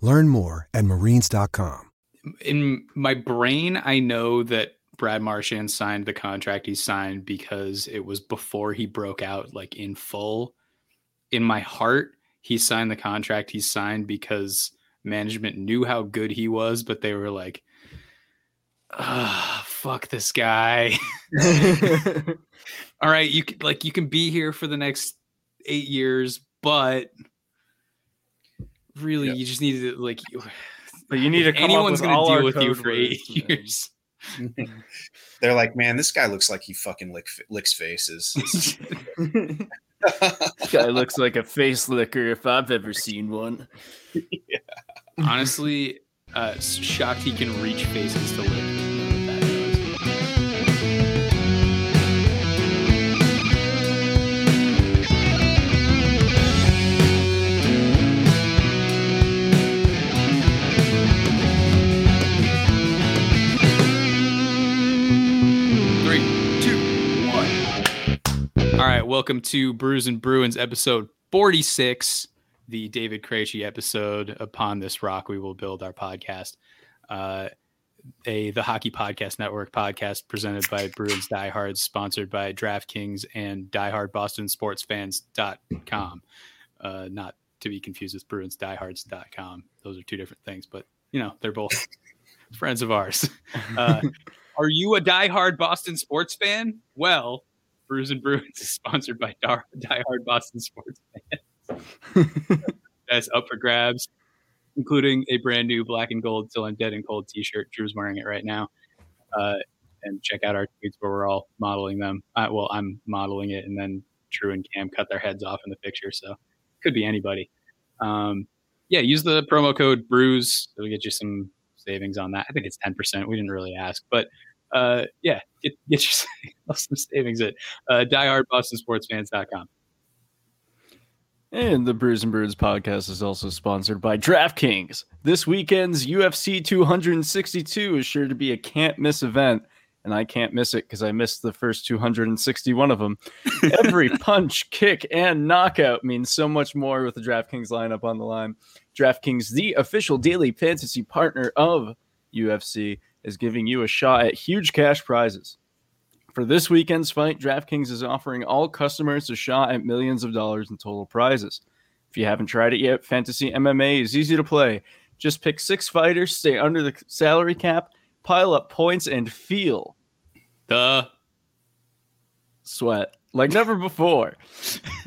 Learn more at marines.com. In my brain, I know that Brad Marchand signed the contract he signed because it was before he broke out like in full. In my heart, he signed the contract he signed because management knew how good he was, but they were like, ah, fuck this guy. All right, you can like you can be here for the next eight years, but really, you just need to like. But you need to come up anyone's with gonna all deal with you for eight words, man. years. They're like, man, this guy looks like he fucking lick, licks faces. Guy looks like a face licker if I've ever seen one. Honestly, uh, shocked he can reach faces to lick. Right, welcome to Brews and Bruins episode 46, the David Krejci episode. Upon this rock, we will build our podcast. Uh, a the Hockey Podcast Network podcast presented by Bruins Diehards, sponsored by DraftKings and diehardbostonsportsfans.com. Uh, not to be confused with BruinsDiehards.com. Those are two different things, but you know, they're both friends of ours. Uh, are you a diehard Boston sports fan? Well, Brews and Bruins is sponsored by Dar- diehard Boston sports fans. That's up for grabs, including a brand new black and gold "Till I'm Dead and Cold" T-shirt. Drew's wearing it right now. Uh, and check out our tweets where we're all modeling them. Uh, well, I'm modeling it, and then Drew and Cam cut their heads off in the picture, so could be anybody. Um, yeah, use the promo code Brews. It'll get you some savings on that. I think it's ten percent. We didn't really ask, but uh, yeah, get get yourself some savings at uh, diehardbostonsportsfans.com. And the Brews and Birds podcast is also sponsored by DraftKings. This weekend's UFC 262 is sure to be a can't miss event, and I can't miss it because I missed the first 261 of them. Every punch, kick, and knockout means so much more with the DraftKings lineup on the line. DraftKings, the official daily fantasy partner of UFC, is giving you a shot at huge cash prizes. For this weekend's fight, DraftKings is offering all customers a shot at millions of dollars in total prizes. If you haven't tried it yet, Fantasy MMA is easy to play. Just pick six fighters, stay under the salary cap, pile up points, and feel The sweat like never before.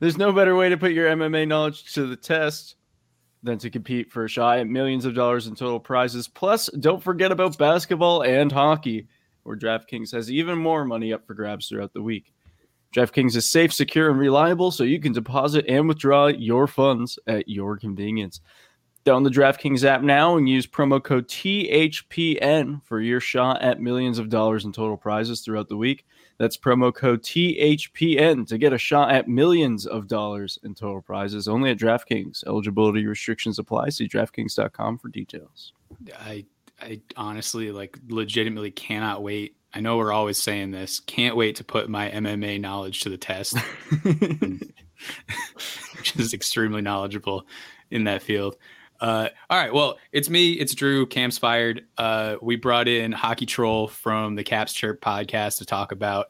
There's no better way to put your MMA knowledge to the test than to compete for a shot at millions of dollars in total prizes. Plus, don't forget about basketball and hockey, where DraftKings has even more money up for grabs throughout the week. DraftKings is safe, secure, and reliable, so you can deposit and withdraw your funds at your convenience. Download the DraftKings app now and use promo code THPN for your shot at millions of dollars in total prizes throughout the week. That's promo code THPN to get a shot at millions of dollars in total prizes only at DraftKings. Eligibility restrictions apply. See DraftKings.com for details. I I honestly like legitimately cannot wait. I know we're always saying this. Can't wait to put my MMA knowledge to the test. which is extremely knowledgeable in that field. Uh, all right, well, it's me, it's Drew. Cam's fired. Uh, we brought in Hockey Troll from the Caps Chirp podcast to talk about.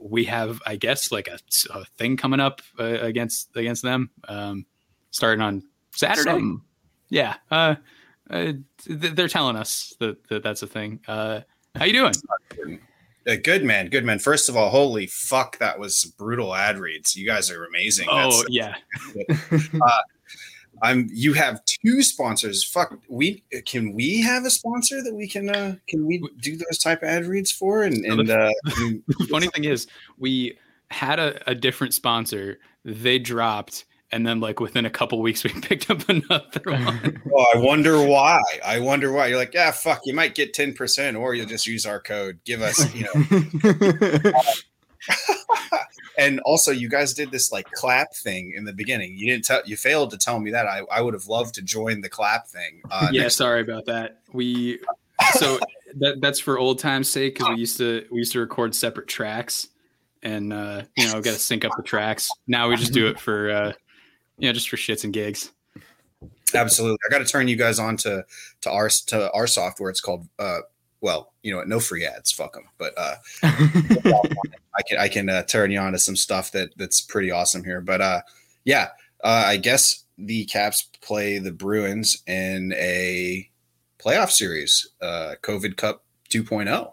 We have, I guess, like a, a thing coming up uh, against against them, um, starting on Saturday. Some- Yeah, uh, uh, th- they're telling us that, that that's a thing. Uh, how you doing? Uh, good man, good man. First of all, holy fuck, that was brutal ad reads. You guys are amazing. Oh That's- yeah, I'm. You have two sponsors. Fuck, we can we have a sponsor that we can uh can we do those type of ad reads for? And and uh, the funny thing is we had a, a different sponsor. They dropped, and then like within a couple weeks, we picked up another one. oh, I wonder why. I wonder why. You're like, yeah, fuck. You might get ten percent, or you'll just use our code. Give us, you know. And also you guys did this like clap thing in the beginning. You didn't tell you failed to tell me that. I, I would have loved to join the clap thing uh yeah, sorry about that. We so that that's for old times' sake because we used to we used to record separate tracks, and uh, you know, got to sync up the tracks. Now we just do it for uh, you know, just for shits and gigs. absolutely. I got to turn you guys on to to our to our software. It's called uh well you know no free ads. Fuck them but uh i can i can uh, turn you on to some stuff that that's pretty awesome here but uh yeah uh i guess the caps play the bruins in a playoff series uh covid cup 2.0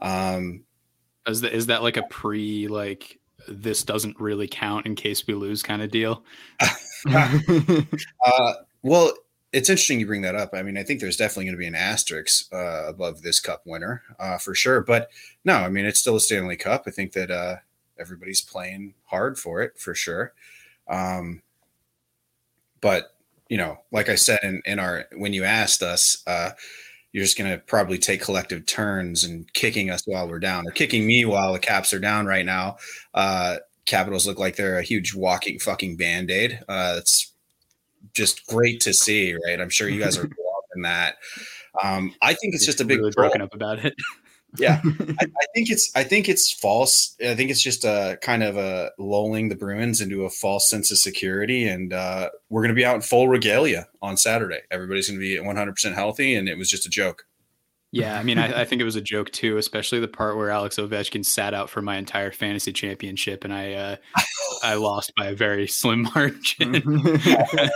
um Is that is that like a pre like this doesn't really count in case we lose kind of deal? Uh, well, it's interesting you bring that up. I mean, I think there's definitely going to be an asterisk uh, above this cup winner uh, for sure. But no, I mean, it's still a Stanley Cup. I think that uh, everybody's playing hard for it for sure. Um, but you know, like I said in, in our when you asked us, uh, you're just going to probably take collective turns and kicking us while we're down, or kicking me while the Caps are down right now. Uh, Capitals look like they're a huge walking fucking band aid. Uh, it's just great to see, right? I'm sure you guys are loving that. Um, I think it's just a big really troll. broken up about it. Yeah, I, I think it's I think it's false. I think it's just a kind of a lulling the Bruins into a false sense of security, and uh, we're going to be out in full regalia on Saturday. Everybody's going to be 100 percent healthy, and it was just a joke. Yeah, I mean, I, I think it was a joke too, especially the part where Alex Ovechkin sat out for my entire fantasy championship, and I uh, I lost by a very slim margin.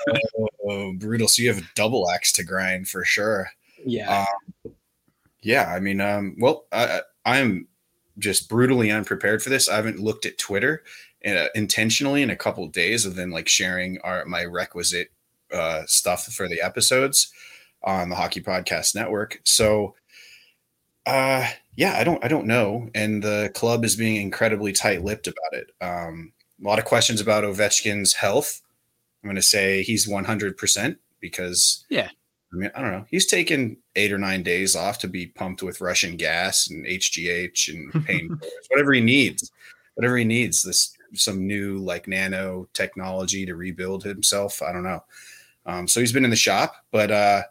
Oh, brutal! So you have a double axe to grind for sure. yeah, Um, yeah, I mean, um, well, I, I- I'm just brutally unprepared for this. I haven't looked at Twitter uh, intentionally in a couple of days, of then like sharing our my requisite uh, stuff for the episodes on the Hockey Podcast Network. So, uh, yeah, I don't, I don't know, and the club is being incredibly tight-lipped about it. Um, a lot of questions about Ovechkin's health. I'm going to say he's 100 percent because Yeah. I mean, I don't know. He's taken eight or nine days off to be pumped with Russian gas and HGH and pain, whatever he needs, whatever he needs. This some new like nano technology to rebuild himself. I don't know. Um, so he's been in the shop, but uh,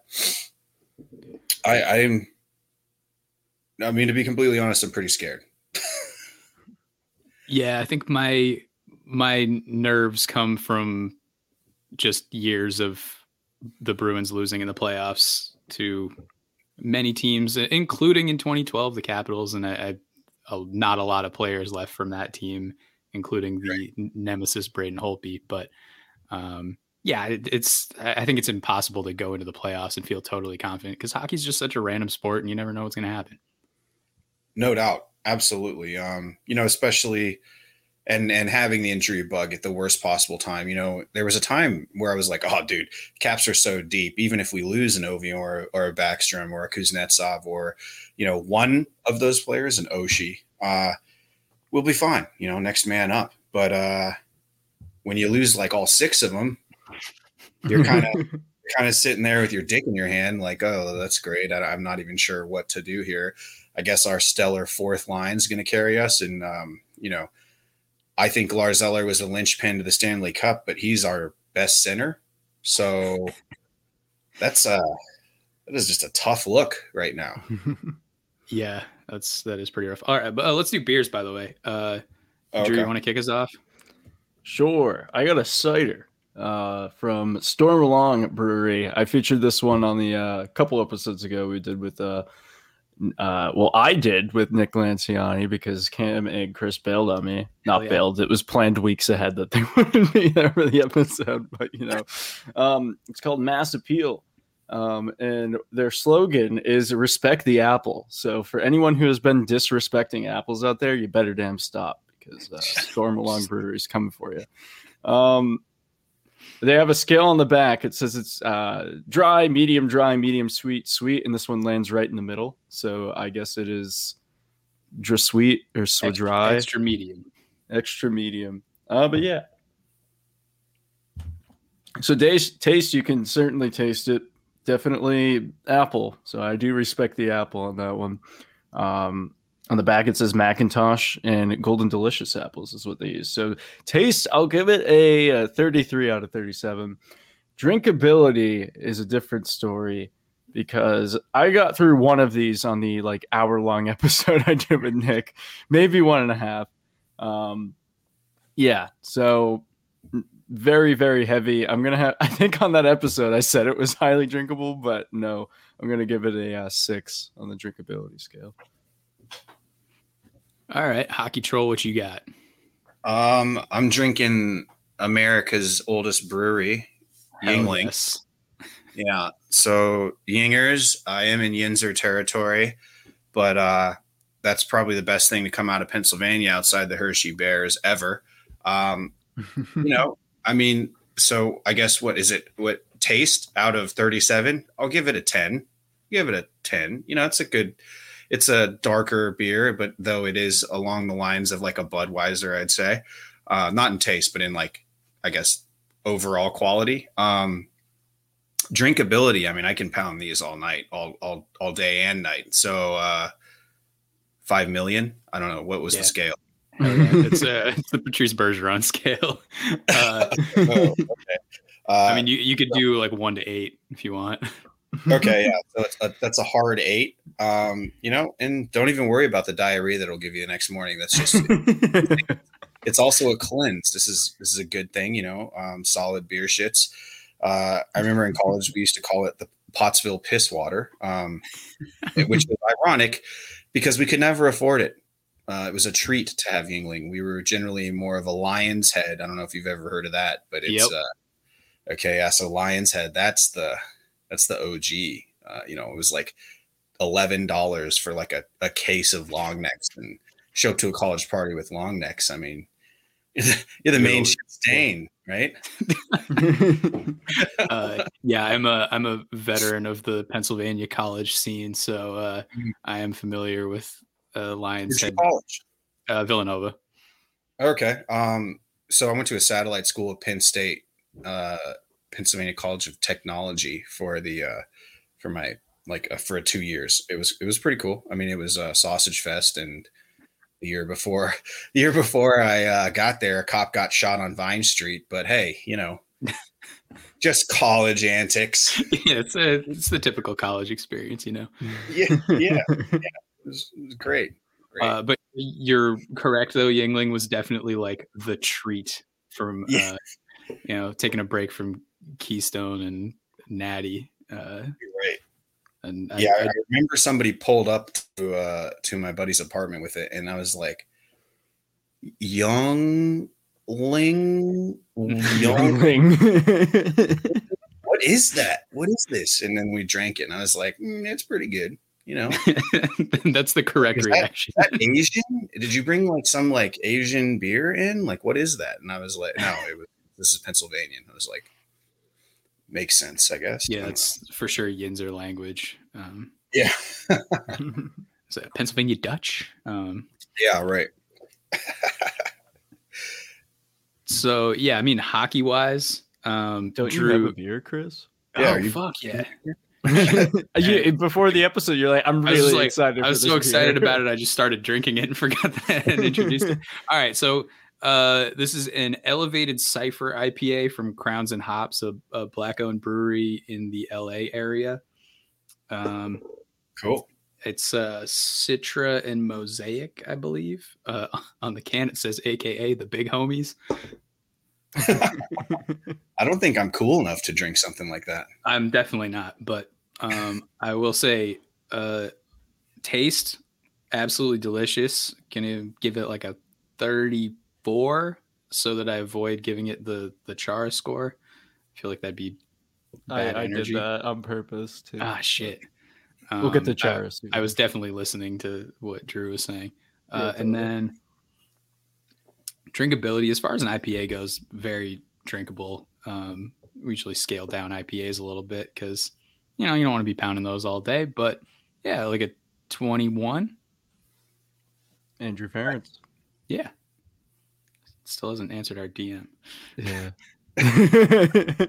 I, I'm. I mean, to be completely honest, I'm pretty scared. yeah. I think my my nerves come from just years of the Bruins losing in the playoffs to many teams, including in 2012 the Capitals, and I, I uh, not a lot of players left from that team, including the nemesis Braden Holtby. But um, yeah, it, it's I I think it's impossible to go into the playoffs and feel totally confident because hockey's just such a random sport, and you never know what's going to happen. No doubt, absolutely. Um, you know, especially and and having the injury bug at the worst possible time. You know, there was a time where I was like, "Oh, dude, caps are so deep. Even if we lose an Ovi or or a Backstrom or a Kuznetsov or you know one of those players, an Oshie, uh, we'll be fine. You know, next man up. But uh, when you lose like all six of them, you're kind of kind of sitting there with your dick in your hand, like, oh, that's great. I, I'm not even sure what to do here. I guess our stellar fourth line is going to carry us. And, um, you know, I think Lars Eller was a linchpin to the Stanley Cup, but he's our best center. So that's, uh, that is just a tough look right now. Yeah, that's that is pretty rough. All right, but uh, let's do beers. By the way, uh, Drew, you want to kick us off? Sure. I got a cider uh, from Stormalong Brewery. I featured this one on the uh, couple episodes ago we did with uh, n- uh well I did with Nick Lanciani because Cam and Chris bailed on me. Not yeah. bailed. It was planned weeks ahead that they wouldn't be there for the episode, but you know. Um it's called Mass Appeal. Um, and their slogan is respect the apple. So for anyone who has been disrespecting apples out there, you better damn stop because uh, Stormalong Brewery is coming for you. Um, they have a scale on the back. It says it's uh, dry, medium dry, medium sweet, sweet, and this one lands right in the middle. So I guess it is just sweet or so extra, dry, extra medium. extra medium. Uh, but yeah. So taste, taste, you can certainly taste it. Definitely apple. So I do respect the apple on that one. Um, on the back it says McIntosh and Golden Delicious apples is what they use. So taste, I'll give it a, a 33 out of 37. Drinkability is a different story because I got through one of these on the like hour long episode I did with Nick, maybe one and a half. Um, yeah, so very very heavy. I'm gonna have. I think on that episode I said it was highly drinkable, but no, I'm gonna give it a uh, six on the drinkability scale. All right, hockey troll, what you got? Um, I'm drinking America's oldest brewery, Hell Yuengling. yes. Yeah. So Yingers, I am in Yinzer territory, but uh, that's probably the best thing to come out of Pennsylvania outside the Hershey Bears ever. Um, you know, I mean, so I guess what is it? What taste out of 37? I'll give it a 10. Give it a 10. You know, it's a good, it's a darker beer, but though it is along the lines of like a Budweiser, I'd say, uh, not in taste, but in like, I guess, overall quality. Um, drinkability. I mean, I can pound these all night, all, all, all day and night. So, uh, 5 million. I don't know. What was Yeah. the scale? Yeah. it's, uh, it's the Patrice Bergeron scale. Uh, Oh, okay. Uh, I mean, you, you could do like one to eight if you want. Okay, yeah. So it's a, that's a hard eight. Um, you know, and don't even worry about the diarrhea that'll give you the next morning. That's just it's also a cleanse. This is this is a good thing, you know. Um, solid beer shits. Uh, I remember in college we used to call it the Pottsville piss water, um, which was ironic because we could never afford it. Uh, it was a treat to have Yuengling. We were generally more of a lion's head. I don't know if you've ever heard of that, but it's Yep. uh, okay. Yeah, so lion's head. That's the that's the OG. Uh, you know, it was like eleven dollars for like a, a case of long necks, and show up to a college party with long necks. I mean, you're the main Yo. shit stain, right? uh, yeah, I'm a I'm a veteran of the Pennsylvania college scene, so uh, Mhm. I am familiar with uh, Lions Where's Head, college? uh, Villanova. Okay. Um, so I went to a satellite school at Penn State, uh, Pennsylvania College of Technology for the uh, for my like uh, for two years. It was it was pretty cool. I mean, it was a sausage fest, and the year before the year before I uh, got there, a cop got shot on Vine Street. But hey, you know, just college antics. yeah, it's a, it's the typical college experience, you know. Yeah, yeah, it was, it was great. Great. Uh, but you're correct though. Yuengling was definitely like the treat from Yeah. uh, you know taking a break from Keystone and Natty. Uh, You're right. and I- yeah, I, I- I remember somebody pulled up to uh to my buddy's apartment with it, and I was like, "Young Ling, young, Youngling. what is that? What is this?" And then we drank it, and I was like, mm, "It's pretty good." You know, that's the correct Is reaction. that Asian? Did you bring like some like Asian beer in? Like, what is that? And I was like, "No, it was this is Pennsylvanian." I was like, "Makes sense, I guess." Yeah, don't it's for sure Yinzer language. Um, yeah, is that Pennsylvania Dutch? Um, yeah, right. so yeah, I mean hockey wise, um, Don't you have a beer, Chris? Yeah, oh you- fuck yeah! You- before the episode, you're like, I'm I really like- excited. I was for so this excited beer. about it. I just started drinking it and forgot that and introduced it. All right, so uh, this is an elevated cipher IPA from Crowns and Hops, a, a black-owned brewery in the LA area. Um, Cool. it's uh, Citra and Mosaic, I believe. Uh, on the can, it says AKA the Big Homies. I don't think I'm cool enough to drink something like that. I'm definitely not, but um, I will say, uh, taste absolutely delicious. Gonna give it like a 34, so that I avoid giving it the the Chara score. I feel like that'd be bad I, I did that on purpose too. Ah, shit. we'll get Um, to I- I was definitely listening to what Drew was saying. Uh, Yeah, and then drinkability, as far as an IPA goes, very drinkable. Um, we usually scale down IPAs a little bit because you know you don't want to be pounding those all day. But yeah, like a 21. Andrew Ference. Yeah, still hasn't answered our DM. Yeah.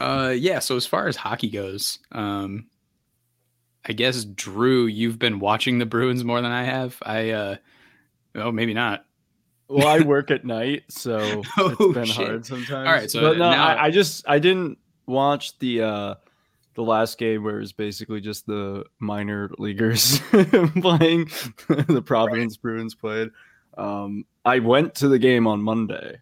Uh, yeah. So as far as hockey goes, um, I guess Drew, you've been watching the Bruins more than I have. I, uh, oh, maybe not. well, I work at night, so Oh, it's been shit. hard sometimes. All right, so but no, I, I just I didn't watch the uh the last game where it was basically just the minor leaguers playing. the Providence Bruins played. Um, I went to the game on Monday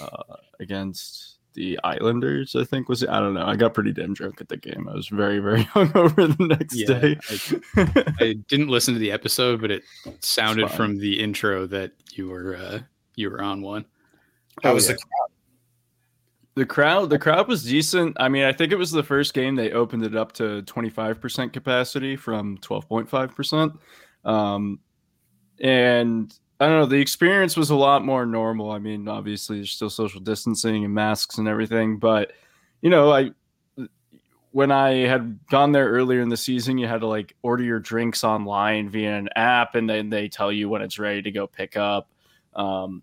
uh, against the Islanders. I think was it? I don't know. I got pretty damn drunk at the game. I was very very hungover the next Yeah, day. I didn't listen to the episode, but it sounded from the intro that you were uh, you were on one. How Oh, was yeah. the The crowd, the crowd was decent. I mean, I think it was the first game they opened it up to 25% capacity from 12.5%. Um, and I don't know, the experience was a lot more normal. I mean, obviously there's still social distancing and masks and everything, but you know, I when I had gone there earlier in the season, you had to like order your drinks online via an app and then they tell you when it's ready to go pick up. Um,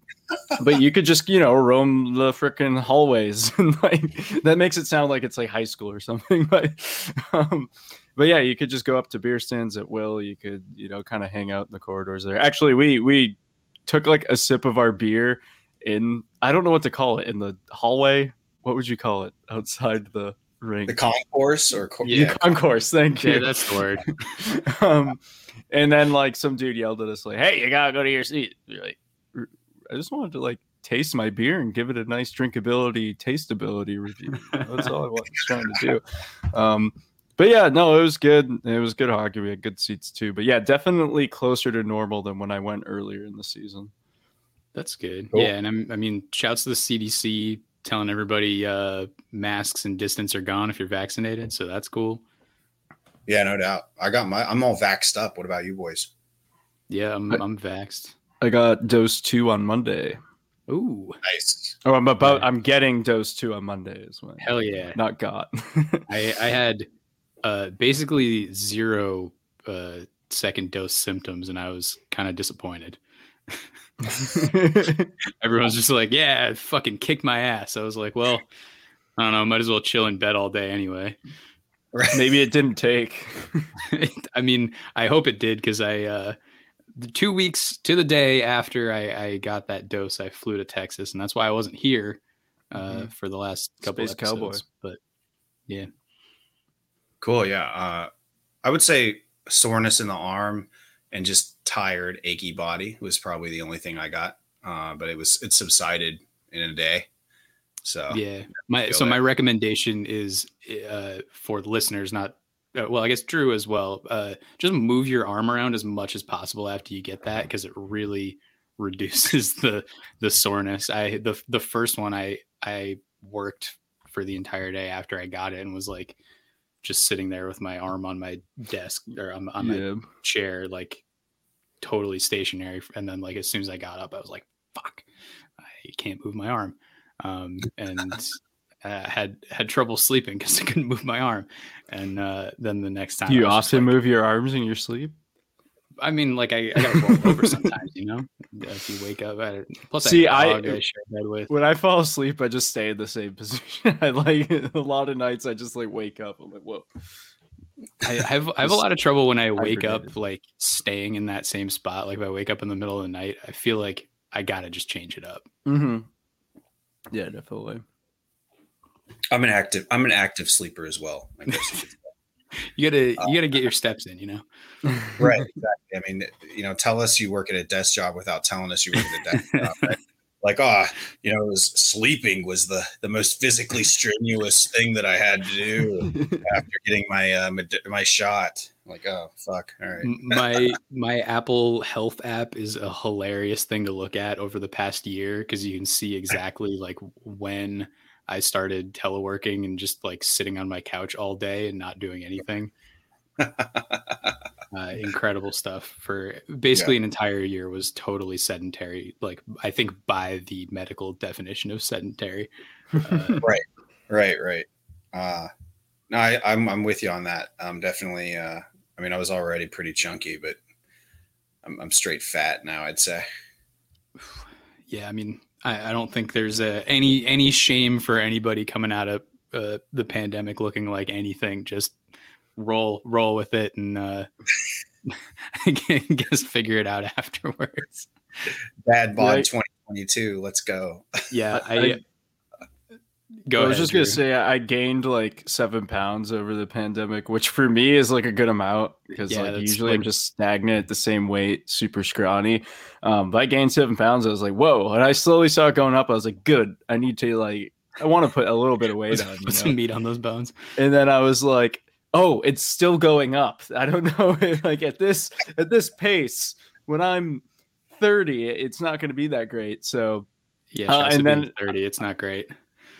but you could just you know roam the freaking hallways and like that makes it sound like it's like high school or something but um but yeah you could just go up to beer stands at will you could you know kind of hang out in the corridors there actually we we took like a sip of our beer in i don't know what to call it in the hallway what would you call it outside the ring the concourse or co- Yeah. the concourse thank you Yeah, that's the word. um, and then like some dude yelled at us like, "Hey, you gotta go to your seat." You're like, "R- I just wanted to like taste my beer and give it a nice drinkability, tasteability review. That's all I was trying to do. Um, but yeah, no, it was good. It was good hockey. We had good seats too. But yeah, definitely closer to normal than when I went earlier in the season. That's good. Cool. Yeah, and I'm, I mean, shouts to the CDC telling everybody uh, masks and distance are gone if you're vaccinated. So that's cool. yeah, no doubt. I got my. I'm all vaxxed up. What about you boys? Yeah, I'm, I- I'm vaxxed. I got dose two on Monday. Ooh, Nice. Oh, I'm about. Yeah. I'm getting dose two on Monday as well. hell yeah! Not got. I, I had uh, basically zero uh, second dose symptoms, and I was kind of disappointed. Everyone's just like, "Yeah, fucking kick my ass." I was like, "Well, I don't know. Might as well chill in bed all day anyway." Right. Maybe it didn't take. I mean, I hope it did because I, uh, the two weeks to the day after I, I got that dose, I flew to Texas, and that's why I wasn't here uh, for the last couple Space cowboy. episodes. But yeah, Cool. Yeah. Uh, I would say soreness in the arm and just tired, achy body was probably the only thing I got. Uh, but it was it subsided in a day. So yeah. My feel so my recommendation is uh, for the listeners, not uh, well, I guess Drew as well. Uh, just move your arm around as much as possible after you get that because it really reduces the the soreness. I the the first one I I worked for the entire day after I got it and was like just sitting there with my arm on my desk or on, on my chair like totally stationary and then like as soon as i got up i was like fuck i can't move my arm um and uh, had had trouble sleeping because i couldn't move my arm and uh then the next time you often like- move your arms in your sleep? i mean like i, I gotta roll over sometimes you know if you wake up I, plus See, I, I- have a dog I share bed with When I fall asleep, I just stay in the same position. I like a lot of nights. I just like wake up. I'm like, whoa. I I have I have a lot of trouble when I wake up like staying in that same spot. Like if I wake up in the middle of the night, I feel like I gotta just change it up. Mm-hmm. Yeah, definitely. I'm an active I'm an active sleeper as well. I guess you could. You gotta you gotta get your steps in, you know. right. Exactly. I mean, you know, tell us you work at a desk job without telling us you work at a desk job. Right? Like, oh, you know, it was sleeping was the the most physically strenuous thing that I had to do after getting my uh, med- my shot. like, oh fuck. All right. my my Apple Health app is a hilarious thing to look at over the past year because you can see exactly like when I started teleworking and just like sitting on my couch all day and not doing anything. uh, incredible stuff for basically yeah. an entire year was totally sedentary. Like I think by the medical definition of sedentary. Uh, right, right, right. Uh, no, I, am I'm, I'm with you on that. I'm definitely. Uh, I mean, I was already pretty chunky, but I'm, I'm straight fat now. I'd say. Yeah, I mean, I, I don't think there's a, any any shame for anybody coming out of uh, the pandemic looking like anything. Just roll roll with it and uh, I guess figure it out afterwards. Bad bod right. 2022. Let's go. Yeah, I, I Go I was just gonna say I gained like seven pounds over the pandemic, which for me is like a good amount because yeah, like usually like, I'm just stagnant at the same weight, super scrawny. Um, but I gained seven pounds. I was like, whoa! And I slowly saw it going up. I was like, good. I need to like, I want to put a little bit of weight on. Put some meat on those bones. And then I was like, oh, it's still going up. I don't know. like at this at this pace, when I'm 30, it's not going to be that great. So yeah, uh, and then 30, it's not great.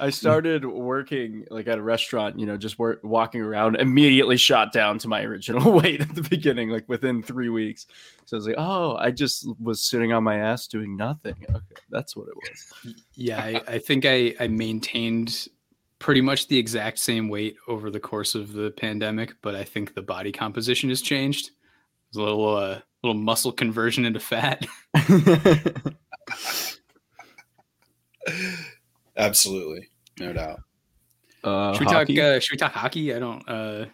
I started working like at a restaurant, you know, just work, walking around, immediately shot down to my original weight at the beginning, like within three weeks. So I was like, oh, I just was sitting on my ass doing nothing. Okay, that's what it was. Yeah, I, I think I, I maintained pretty much the exact same weight over the course of the pandemic, but I think the body composition has changed. There's a little uh, little muscle conversion into fat. Absolutely, no doubt. Uh, should we hockey? talk? Uh, should we talk hockey? I don't. Uh,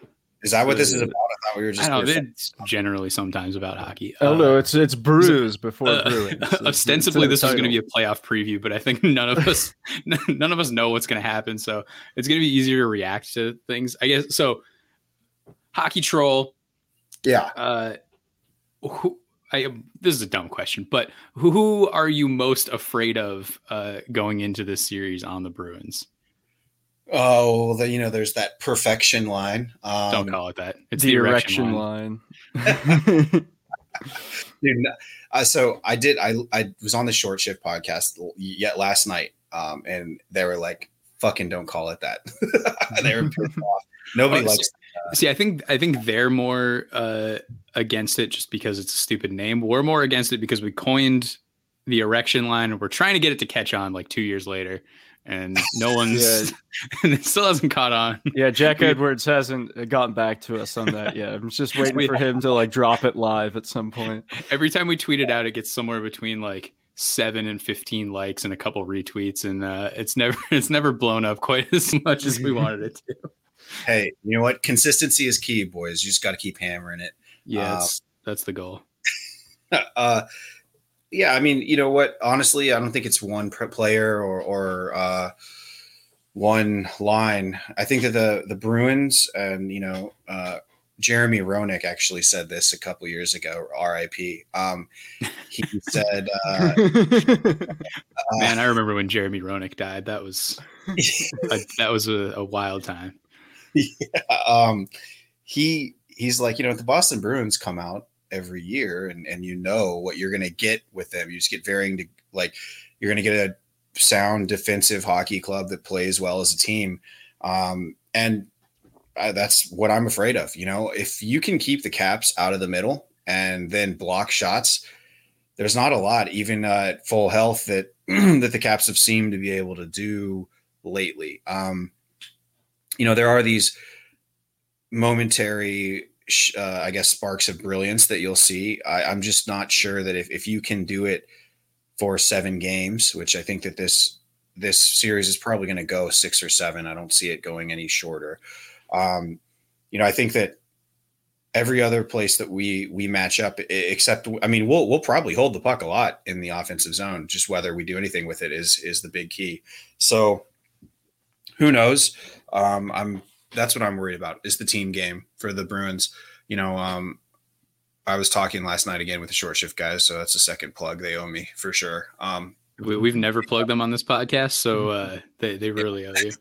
is that what this is about? I thought we were just. I know it's generally sometimes about hockey. Oh uh, no, it's it's brews before uh, brewing. ostensibly, this is going to be a playoff preview, but I think none of us none of us know what's going to happen. So it's going to be easier to react to things, I guess. So, hockey troll. Yeah. Uh, who, I this is a dumb question, but who are you most afraid of uh, going into this series on the Bruins? Oh, the, you know, there's that perfection line. Um, Don't call it that. It's the, the erection, line. line. Dude, uh, so I did. I I was on the short shift podcast yet last night, um, and they were like, "Fucking don't call it that." they were pissed off. Nobody oh, likes. See, I think I think they're more uh, against it just because it's a stupid name. We're more against it because we coined the erection line, and we're trying to get it to catch on like two years later and no one's yeah. and it still hasn't caught on. Yeah, Jack Edwards hasn't gotten back to us on that yet. I'm just waiting for him to like drop it live at some point. Every time we tweet it out, it gets somewhere between like seven and fifteen likes and a couple retweets, and uh, it's never it's never blown up quite as much as we wanted it to. Hey, you know what? Consistency is key, boys. You just got to keep hammering it. Yeah, uh, that's, the goal. uh, yeah, I mean, you know what? Honestly, I don't think it's one player or or uh, one line. I think that the the Bruins and you know uh, Jeremy Roenick actually said this a couple years ago. R.I.P. Um, he said, uh, "Man, I remember when Jeremy Roenick died. That was a, that was a, a wild time." Yeah, um, he he's like, you know, the Boston Bruins come out every year and and you know what you're to get with them. You just get varying to like you're to get a sound defensive hockey club that plays well as a team. Um, and I, that's what i'm afraid of you know? If you can keep the caps out of the middle and then block shots there's not a lot even uh, at full health that that the caps have seemed to be able to do lately. Um, you know there are these momentary uh, I guess sparks of brilliance that you'll see. I, am just not sure that if, if you can do it for seven games, which I think that this this series is probably going to go six or seven. I don't see it going any shorter. Um, you know, I think that every other place that we we match up, except I mean, we'll we'll probably hold the puck a lot in the offensive zone. Just whether we do anything with it is is the big key. So who knows? Um, I'm that's what I'm worried about is the team game for the Bruins. You know, um, I was talking last night again with the short shift guys, so that's a second plug they owe me for sure. Um, we, have never plugged them on this podcast, so uh, they they really owe you.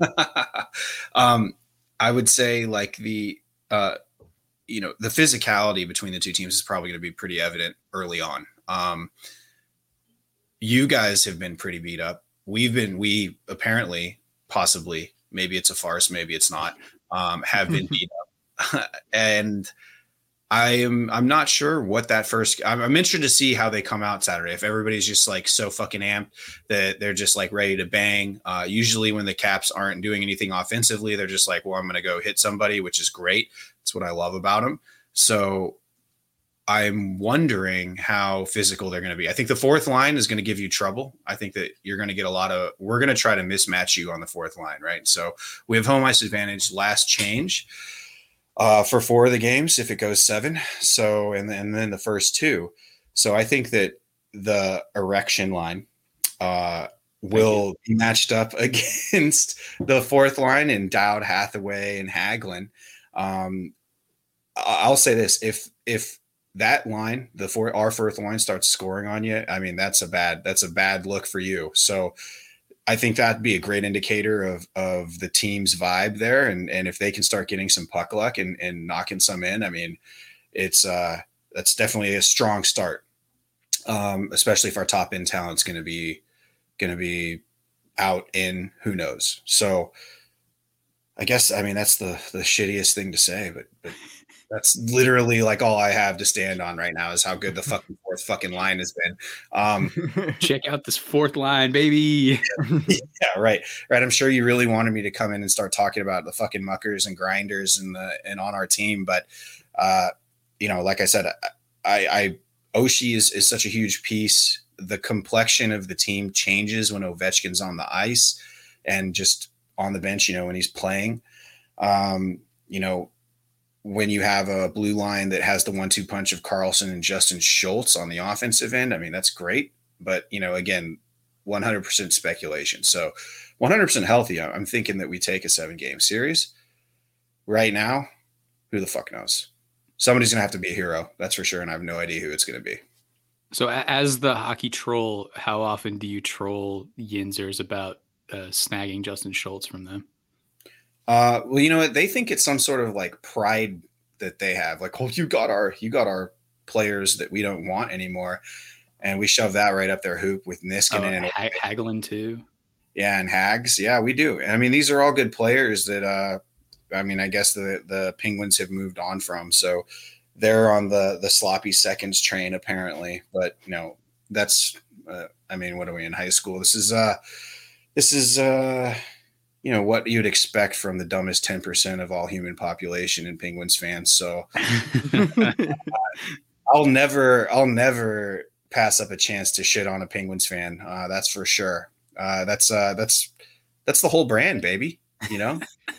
um, I would say like the uh, you know, the physicality between the two teams is probably going to be pretty evident early on. Um, you guys have been pretty beat up. We've been, we apparently, possibly, maybe it's a farce, maybe it's not, um, have been beat up. and I am I'm not sure what that first I'm, I'm, interested to see how they come out Saturday. If everybody's just like so fucking amped that they're just like ready to bang. Uh, usually when the Caps aren't doing anything offensively, they're just like, well, I'm gonna go hit somebody, which is great. That's what I love about them. So I'm wondering how physical they're going to be. I think the fourth line is going to give you trouble. I think that you're going to get a lot of. We're going to try to mismatch you on the fourth line, right? So we have home ice advantage. Last change uh, for four of the games if it goes seven. So and then, and then the first two. So I think that the erection line uh, will be matched up against the fourth line in Dowd, Hathaway, and Hagelin. Um, I'll say this: if if that line, the four our fourth line starts scoring on you, I mean that's a bad that's a bad look for you. So I think that'd be a great indicator of of the team's vibe there, and and if they can start getting some puck luck and and knocking some in, I mean, it's uh that's definitely a strong start, um, especially if our top end talent's going to be going to be out in who knows. So, I guess I mean that's the the shittiest thing to say, but but that's literally like all I have to stand on right now is how good the fucking fourth fucking line has been. Um, Check out this fourth line, baby. yeah, right, right. I'm sure you really wanted me to come in and start talking about the fucking muckers and grinders and the and on our team, but uh, you know, like I said, I, I Oshie is is such a huge piece. The complexion of the team changes when Ovechkin's on the ice and just on the bench. You know, when he's playing. Um, you know, when you have a blue line that has the one-two punch of Carlson and Justin Schultz on the offensive end, I mean that's great. But you know, again, 100% speculation. So 100% healthy. I'm thinking that we take a seven-game series. Right now, who the fuck knows? Somebody's gonna have to be a hero, that's for sure, and I have no idea who it's gonna be. So, as the hockey troll, how often do you troll Yinzers about uh, snagging Justin Schultz from them? Uh, well, you know what? They think it's some sort of like pride that they have. Like, oh, you got our you got our players that we don't want anymore, and we shove that right up their hoop with Niskanen oh, and ha- Hagelin too. Yeah, and Hags. Yeah, we do. I mean, these are all good players that. uh I mean, I guess the the Penguins have moved on from. So they're on the the sloppy seconds train apparently. But you know, that's. Uh, I mean, what are we in high school? This is. uh This is. uh you know what you'd expect from the dumbest 10% of all human population and penguins fans so. I'll never i'll never pass up a chance to shit on a penguins fan uh, that's for sure. Uh, that's uh, that's that's the whole brand baby you know?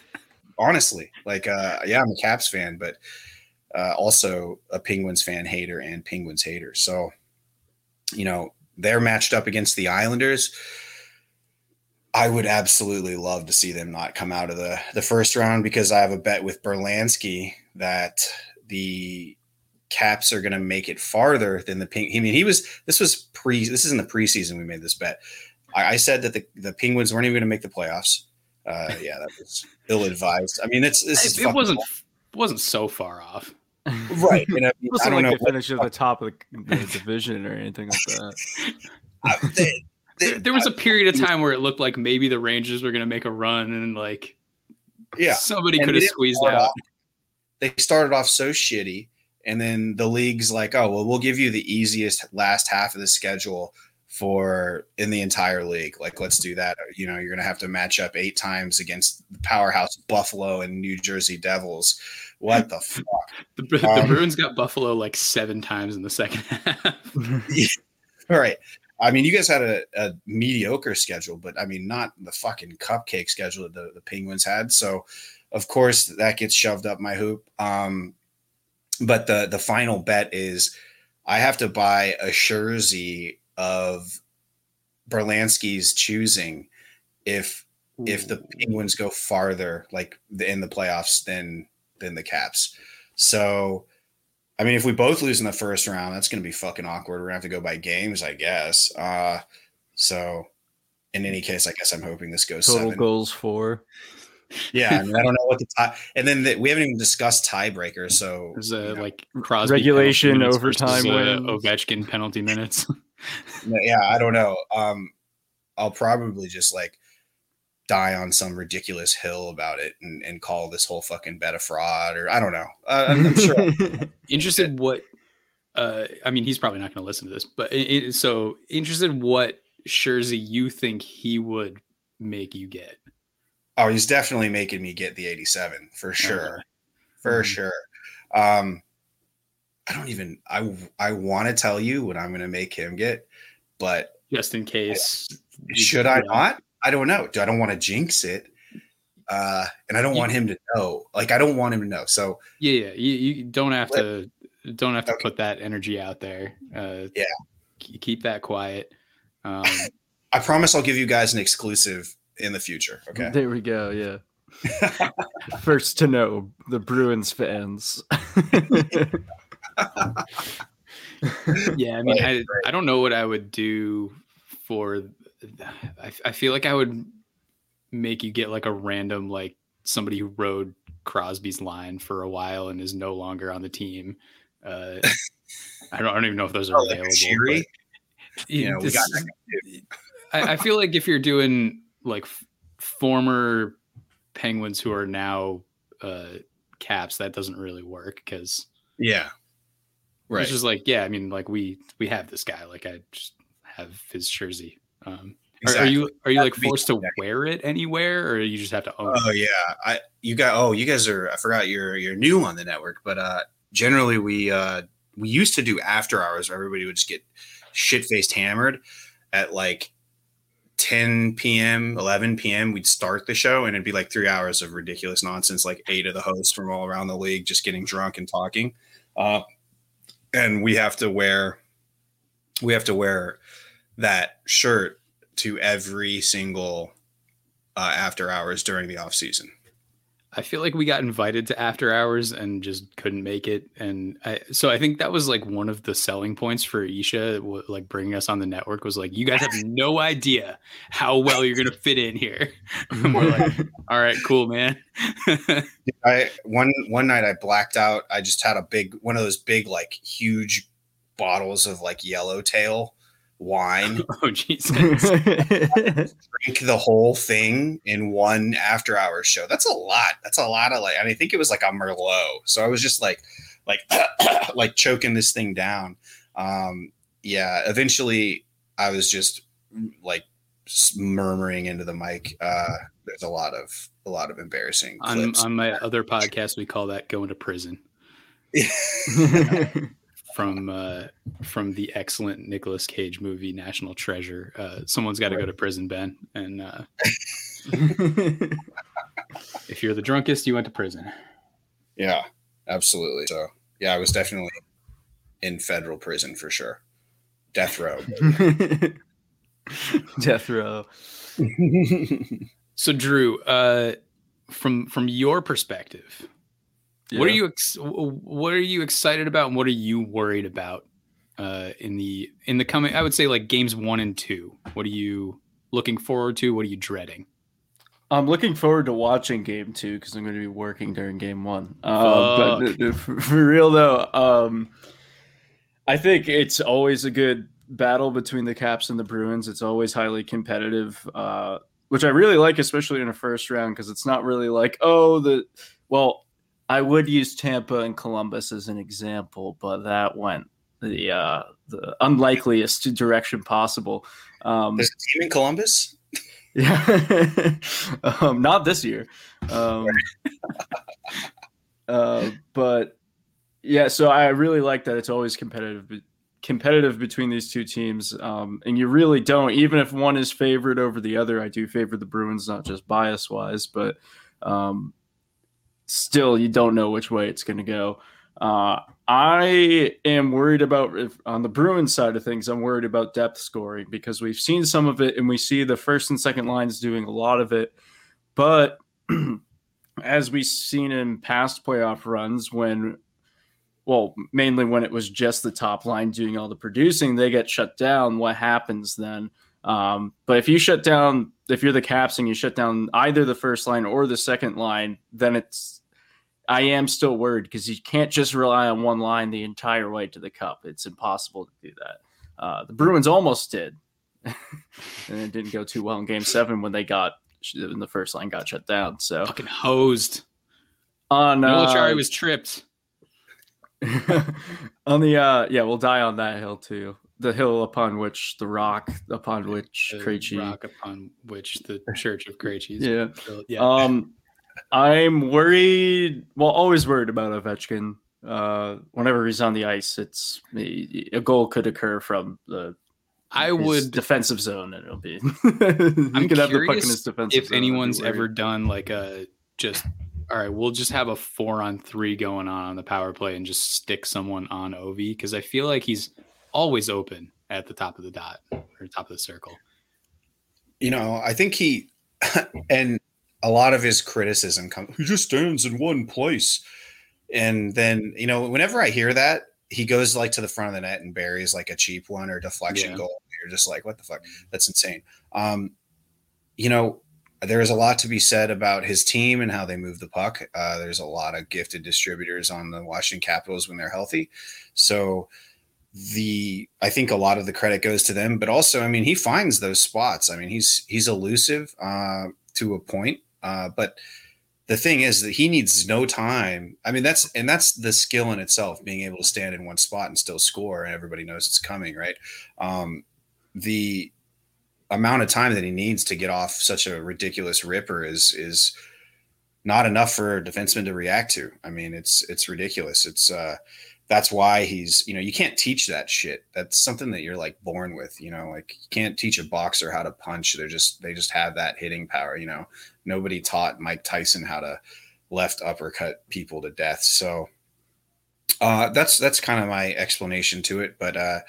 Honestly like uh, yeah i'm a caps fan but uh, also a penguins fan hater and penguins hater so you know they're matched up against the islanders I would absolutely love to see them not come out of the the first round because I have a bet with Berlansky that the Caps are going to make it farther than the Ping. I mean, he was. This was pre. This is in the preseason. We made this bet. I, I said that the, the Penguins weren't even going to make the playoffs. Uh, yeah, that was ill advised. I mean, it's this it, it wasn't wasn't so far off. Right. You know, it wasn't I don't like know finish at the top of the, the division or anything like that. They, there, there was a period of time where it looked like maybe the Rangers were going to make a run and like yeah somebody could have squeezed out. Off, they started off so shitty, and then the league's like, oh well, we'll give you the easiest last half of the schedule for in the entire league. Like, let's do that. You know, you're going to have to match up eight times against the powerhouse Buffalo and New Jersey Devils. What the fuck? the, the um, Bruins got Buffalo like seven times in the second half. yeah, right. I mean, you guys had a, a, mediocre schedule, but I mean, not the fucking cupcake schedule that the, the Penguins had. So, of course, that gets shoved up my hoop. Um, but the the final bet is I have to buy a jersey of Berlansky's choosing if Ooh. if the Penguins go farther, like in the playoffs, than than the Caps. So I mean, if we both lose in the first round, that's going to be fucking awkward. We're going to have to go by games, I guess. Uh, so, in any case, I guess I'm hoping this goes total seven. goals for. Yeah, I, mean, I don't know what the tie. And then the, we haven't even discussed tiebreakers. So There's a you know, like Crosby Regulation, penalty minutes overtime versus, uh. Ovechkin penalty minutes. yeah, I don't know. Um, I'll probably just like die on some ridiculous hill about it and, and call this whole fucking bet a fraud or I don't know. Uh, I'm, I'm sure. interested what uh i mean he's probably not going to listen to this but it, it- so interested what Scherzer you think he would make you get oh, he's definitely making me get the 87 for sure. Okay. For Mhm. sure. Um, I don't even. I I want to tell you what I'm going to make him get, but just in case you- should I not? I don't know. I don't want to jinx it. Uh, and I don't You- want him to know. Like I don't want him to know. So yeah yeah you, you don't have to don't have to Okay. put that energy out there uh Yeah. keep that quiet um I promise I'll give you guys an exclusive in the future. Okay. There we go. Yeah. First to know the Bruins fans. yeah i mean I, I don't know what i would do for I, I feel like i would make you get like a random like somebody who rode crosby's line for a while and is no longer on the team uh i don't, I don't even know if those are Oh, like available Shiri? but, You know, we this got I, I feel like if you're doing like f- former penguins who are now uh caps that doesn't really work because Yeah. Right. it's just like, yeah, I mean, like we we have this guy. Like I just have his jersey. Um, are- are, you are you like forced to wear it anywhere, or you just have to own? Oh it? yeah, I you got oh you guys are I forgot you're you're new on the network, but uh generally we uh we used to do after hours where everybody would just get shit faced hammered at like 10 p.m. 11 p.m. We'd start the show and it'd be like three hours of ridiculous nonsense, like eight of the hosts from all around the league just getting drunk and talking. Uh, and we have to wear we have to wear that shirt to every single uh, after hours during the off season. I feel like we got invited to after hours and just couldn't make it, and I, so I think that was like one of the selling points for Isha, like bringing us on the network was like, you guys have no idea how well you're gonna fit in here. And we're like, all right, cool, man. I one one night I blacked out. I just had a big one of those big like huge bottles of like yellowtail wine. oh Jesus. Drink the whole thing in one after hours show. That's a lot. That's a lot of like. And I think it was like a Merlot. So I was just like, like, like choking this thing down. Um, yeah. Eventually, I was just like s- murmuring into the mic. Uh, there's a lot of a lot of embarrassing on clips. on my other podcast, we call that going to prison. from uh, from the excellent Nicolas Cage movie National Treasure. Uh, someone's got to go to prison, Ben, and uh, if you're the drunkest, you went to prison. Yeah, absolutely. So yeah, I was definitely in federal prison for sure. Death row. Death row. So, Drew, uh, from from your perspective, what are you ex- what are you excited about, and what are you worried about uh, in the in the coming? I would say like games one and two. What are you looking forward to? What are you dreading? I'm looking forward to watching game two because I'm going to be working during game one. Uh, but th- th- for, for real though, um, I think it's always a good battle between the Caps and the Bruins. It's always highly competitive, uh, which I really like, especially in a first round because it's not really like oh the well. I would use Tampa and Columbus as an example, but that went the uh, the unlikeliest direction possible. Um, There's a team in Columbus. yeah, um, not this year. Um, uh, but yeah, so I really like that it's always competitive, competitive between these two teams, um, and you really don't, even if one is favored over the other. I do favor the Bruins, not just bias wise, but um, still, you don't know which way it's going to go. Uh, I am worried about if on the Bruins side of things. I'm worried about depth scoring because we've seen some of it, and we see the first and second lines doing a lot of it. But as we've seen in past playoff runs, when well, mainly when it was just the top line doing all the producing, they get shut down. What happens then? Um, but if you shut down, if you're the Caps and you shut down either the first line or the second line, then it's I am still worried because you can't just rely on one line the entire way to the cup. It's impossible to do that. Uh, the Bruins almost did, and it didn't go too well in Game Seven when they got when the first line got shut down. So fucking hosed. On Military uh, was tripped. on the uh, yeah, we'll die on that hill too. The hill upon which the rock upon which The Krejci. rock upon which the Church of Krejci Yeah. built. Yeah. Um, I'm worried. Well, always worried about Ovechkin. Uh, whenever he's on the ice, it's a goal could occur from the I would defensive zone, and it'll be. I'm I'm could have the puck in curious his defensive if zone, anyone's ever done like a just all right, we'll just have a four on three going on on the power play and just stick someone on Ovi because I feel like he's always open at the top of the dot or top of the circle. You know, I think he and a lot of his criticism comes. He just stands in one place, and then you know, whenever I hear that, he goes like to the front of the net and buries like a cheap one or deflection Yeah. goal. You're just like, what the fuck? That's insane. Um, you know, there is a lot to be said about his team and how they move the puck. Uh, there's a lot of gifted distributors on the Washington Capitals when they're healthy. So the I think a lot of the credit goes to them, but also I mean he finds those spots. I mean he's he's elusive uh, to a point, uh, but the thing is that he needs no time. I mean that's and that's the skill in itself, being able to stand in one spot and still score, and everybody knows it's coming, right? Um, the amount of time that he needs to get off such a ridiculous ripper is is not enough for a defenseman to react to. I mean, it's it's ridiculous. It's uh that's why he's you know you can't teach that shit. That's something that you're like born with. You know, like you can't teach a boxer how to punch. They're just they just have that hitting power. You know, nobody taught Mike Tyson how to left uppercut people to death. So uh, that's that's kind of my explanation to it. But uh,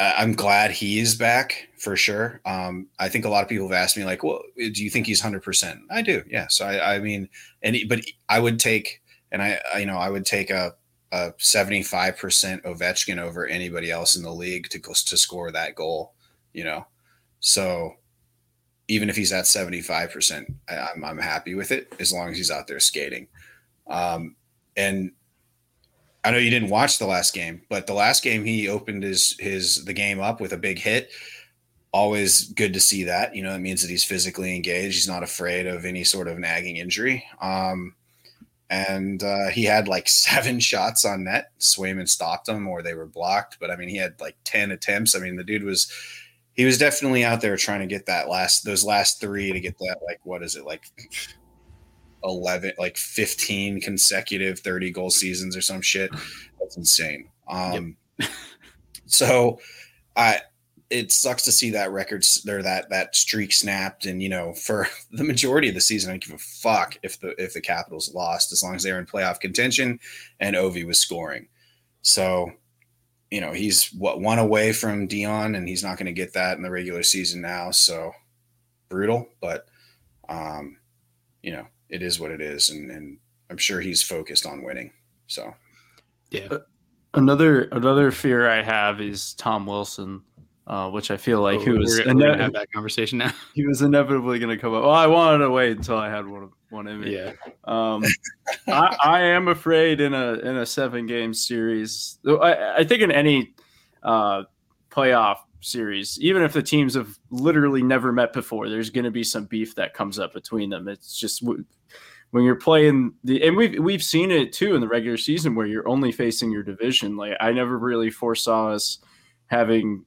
I'm glad he is back for sure. Um, I think a lot of people have asked me like, "Well, do you think he's 100 percent?" I do. Yeah. So I, I mean, and but I would take, and I, I you know, I would take a a 75 percent Ovechkin over anybody else in the league to to score that goal. You know, so even if he's at 75 percent, I'm I'm happy with it as long as he's out there skating. Um, and I know you didn't watch the last game, but the last game he opened his his the game up with a big hit. Always good to see that. You know, it means that he's physically engaged. He's not afraid of any sort of nagging injury. Um, and uh, he had like seven shots on net. Swayman stopped them, or they were blocked. But I mean, he had like ten attempts. I mean, the dude was he was definitely out there trying to get that last those last three to get that like what is it like 11 like 15 consecutive 30 goal seasons or some shit that's insane um so i it sucks to see that record s- or that that streak snapped and you know for the majority of the season i don't give a fuck if the if the capitals lost as long as they were in playoff contention and ovi was scoring. So you know he's what one away from Dionne and he's not going to get that in the regular season now so brutal but um you know it is what it is and, and i'm sure he's focused on winning so. Yeah. Another another fear I have is Tom Wilson, uh, which I feel like he Oh, was we're, ine- have that conversation now. he was inevitably going to come up. Well, I wanted to wait until I had one one in me. yeah. Um, I, I am afraid in a in a seven game series. I, I think in any uh, playoff series, even if the teams have literally never met before, there's going to be some beef that comes up between them. It's just when you're playing the and we've we've seen it too in the regular season where you're only facing your division. Like I never really foresaw us having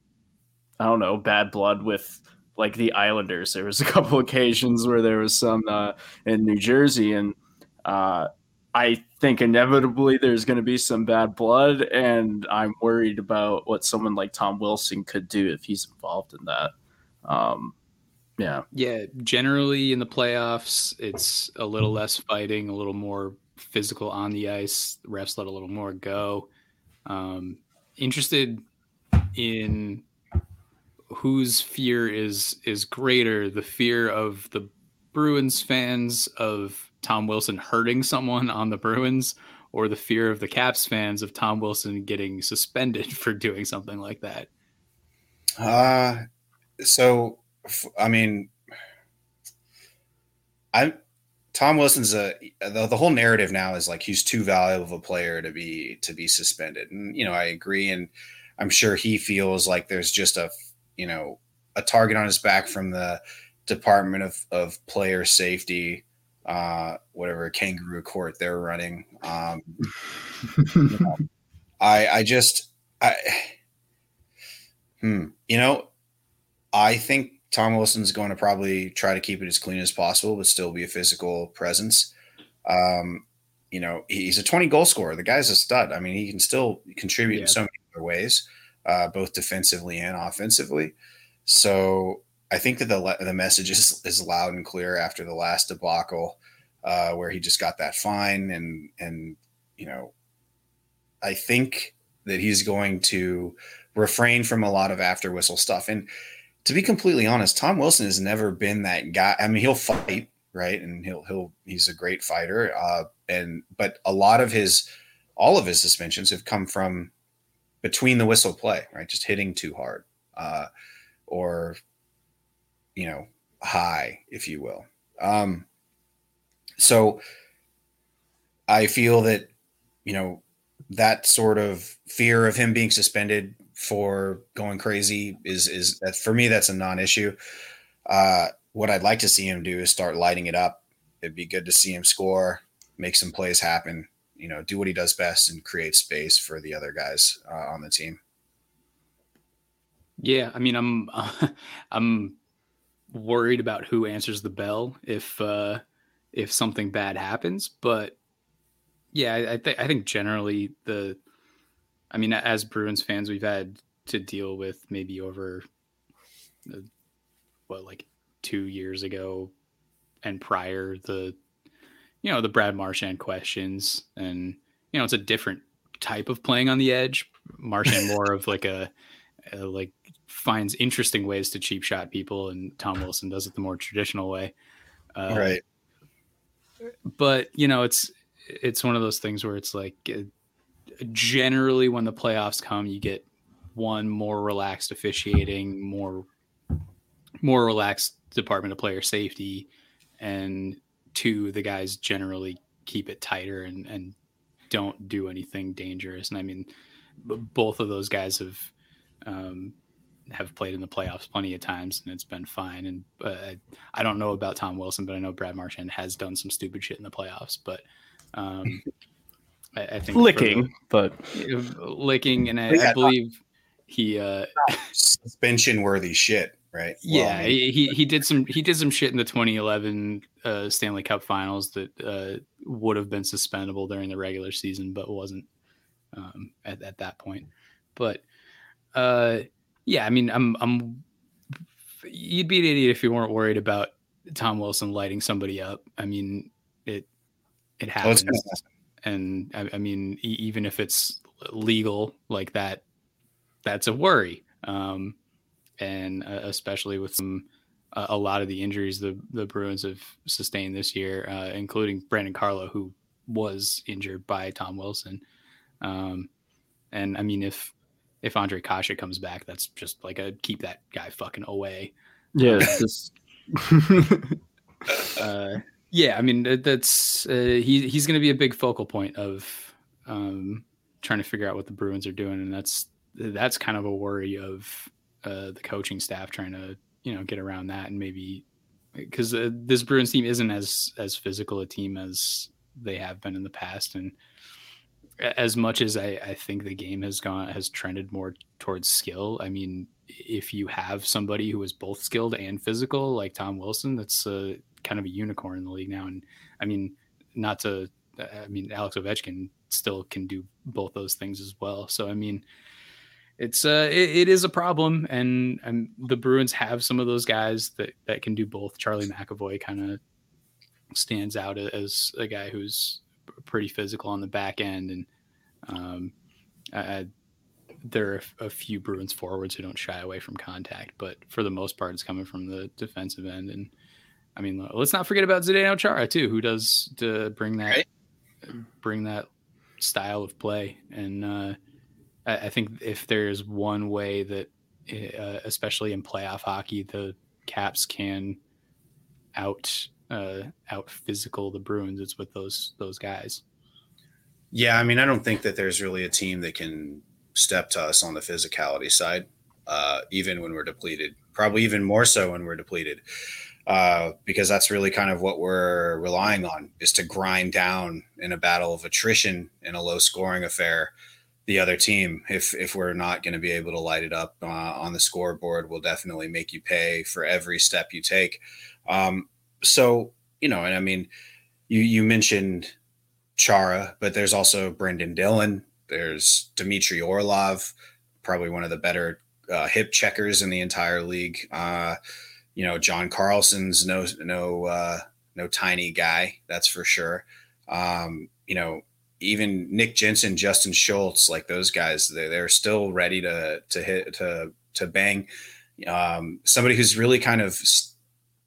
I don't know bad blood with like the Islanders. There was a couple occasions where there was some uh, in New Jersey, and uh, I think inevitably there's going to be some bad blood, and I'm worried about what someone like Tom Wilson could do if he's involved in that. Um, yeah, Yeah, generally in the playoffs, it's a little less fighting, a little more physical on the ice. The refs let a little more go. Um, interested in whose fear is is greater, the fear of the Bruins fans of Tom Wilson hurting someone on the Bruins, or the fear of the Caps fans of Tom Wilson getting suspended for doing something like that. Uh so I mean, I'm Tom Wilson's a the, the whole narrative now is like he's too valuable a player to be to be suspended, and you know I agree, and I'm sure he feels like there's just a you know a target on his back from the Department of of Player Safety, uh, whatever kangaroo court they're running. Um, you know, I I just I hmm you know I think Tom Wilson's going to probably try to keep it as clean as possible, but still be a physical presence. Um, you know, he's a 20 goal scorer. The guy's a stud. I mean, he can still contribute yeah. in so many other ways, uh, both defensively and offensively. So I think that the the message is, is loud and clear after the last debacle, uh, where he just got that fine, and and you know, I think that he's going to refrain from a lot of after whistle stuff and to be completely honest, Tom Wilson has never been that guy. I mean, he'll fight, right? And he'll he'll he's a great fighter. Uh, and but a lot of his all of his suspensions have come from between the whistle play, right? Just hitting too hard. Uh, or you know, high, if you will. Um, so I feel that, you know, that sort of fear of him being suspended for going crazy is is that for me that's a non-issue. Uh, what I'd like to see him do is start lighting it up. It'd be good to see him score, make some plays happen. You know, do what he does best and create space for the other guys uh, on the team. Yeah, I mean, I'm uh, I'm worried about who answers the bell if uh, if something bad happens, but yeah, I, I think I think generally the I mean, as Bruins fans, we've had to deal with maybe over what like two years ago and prior the you know the Brad Marchand questions and you know it's a different type of playing on the edge. Marchand more of like a, a, like finds interesting ways to cheap shot people, and Tom Wilson does it the more traditional way. Uh, right. But you know it's it's one of those things where it's like generally when the playoffs come, you get one more relaxed officiating, more more relaxed Department of Player Safety, and two, the guys generally keep it tighter and and don't do anything dangerous. And I mean, both of those guys have um, have played in the playoffs plenty of times, and it's been fine. And uh, I don't know about Tom Wilson, but I know Brad Marchand has done some stupid shit in the playoffs. But um, I, I think licking, the, but licking, and I, I believe he uh, suspension worthy shit, right? Well, yeah, I mean, he he did some he did some shit in the 2011 uh, Stanley Cup Finals that uh, would have been suspendable during the regular season, but wasn't um, at at that point. But uh, yeah, I mean, I'm I'm you'd be an idiot if you weren't worried about Tom Wilson lighting somebody up. I mean, it it happens. Oh, and I, I mean, e- even if it's legal like that, that's a worry. Um, and uh, especially with some uh, a lot of the injuries the the Bruins have sustained this year, uh, including Brandon Carlo, who was injured by Tom Wilson. Um, and I mean, if if Ondrej Kase comes back, that's just like a keep that guy fucking away. Yeah, um, just uh, yeah, I mean that's uh, he he's going to be a big focal point of um, trying to figure out what the Bruins are doing, and that's that's kind of a worry of uh, the coaching staff trying to you know get around that and maybe because uh, this Bruins team isn't as as physical a team as they have been in the past, and as much as I, I think the game has gone has trended more towards skill, I mean if you have somebody who is both skilled and physical like Tom Wilson, that's a kind of a unicorn in the league now. And I mean, not to, I mean, Alex Ovechkin still can do both those things as well. So, I mean, it's uh it, it is a problem and and the Bruins have some of those guys that that can do both. Charlie McAvoy kind of stands out as a guy who's pretty physical on the back end and um I, there are a few Bruins forwards who don't shy away from contact, but for the most part, it's coming from the defensive end. And I mean, let's not forget about Zdeno Chara too, who does to bring that right. bring that style of play. And uh, I, I, think if there's one way that uh, especially in playoff hockey, the Caps can out uh, out physical the Bruins. It's with those those guys. Yeah, I mean, I don't think that there's really a team that can step to us on the physicality side, uh, even when we're depleted. Probably even more so when we're depleted, uh, because that's really kind of what we're relying on is to grind down in a battle of attrition in a low scoring affair. The other team, if if we're not going to be able to light it up uh, on the scoreboard, will definitely make you pay for every step you take. Um, so you know, and I mean, you you mentioned Chara, but there's also Brendan Dillon. There's Dmitry Orlov, probably one of the better uh, hip checkers in the entire league. Uh, you know, John Carlson's no no uh, no tiny guy, that's for sure. Um, you know, even Nick Jensen, Justin Schultz, like those guys, they, they're still ready to to hit to to bang. Um, somebody who's really kind of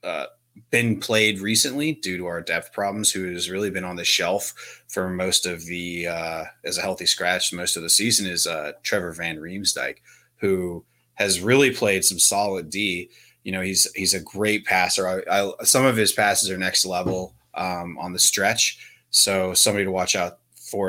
uh, been played recently due to our depth problems, who has really been on the shelf for most of the uh, as a healthy scratch most of the season is uh, Trevor Van Riemsdyk, who has really played some solid D. You know, he's he's a great passer. I, I, some of his passes are next level um, on the stretch, so somebody to watch out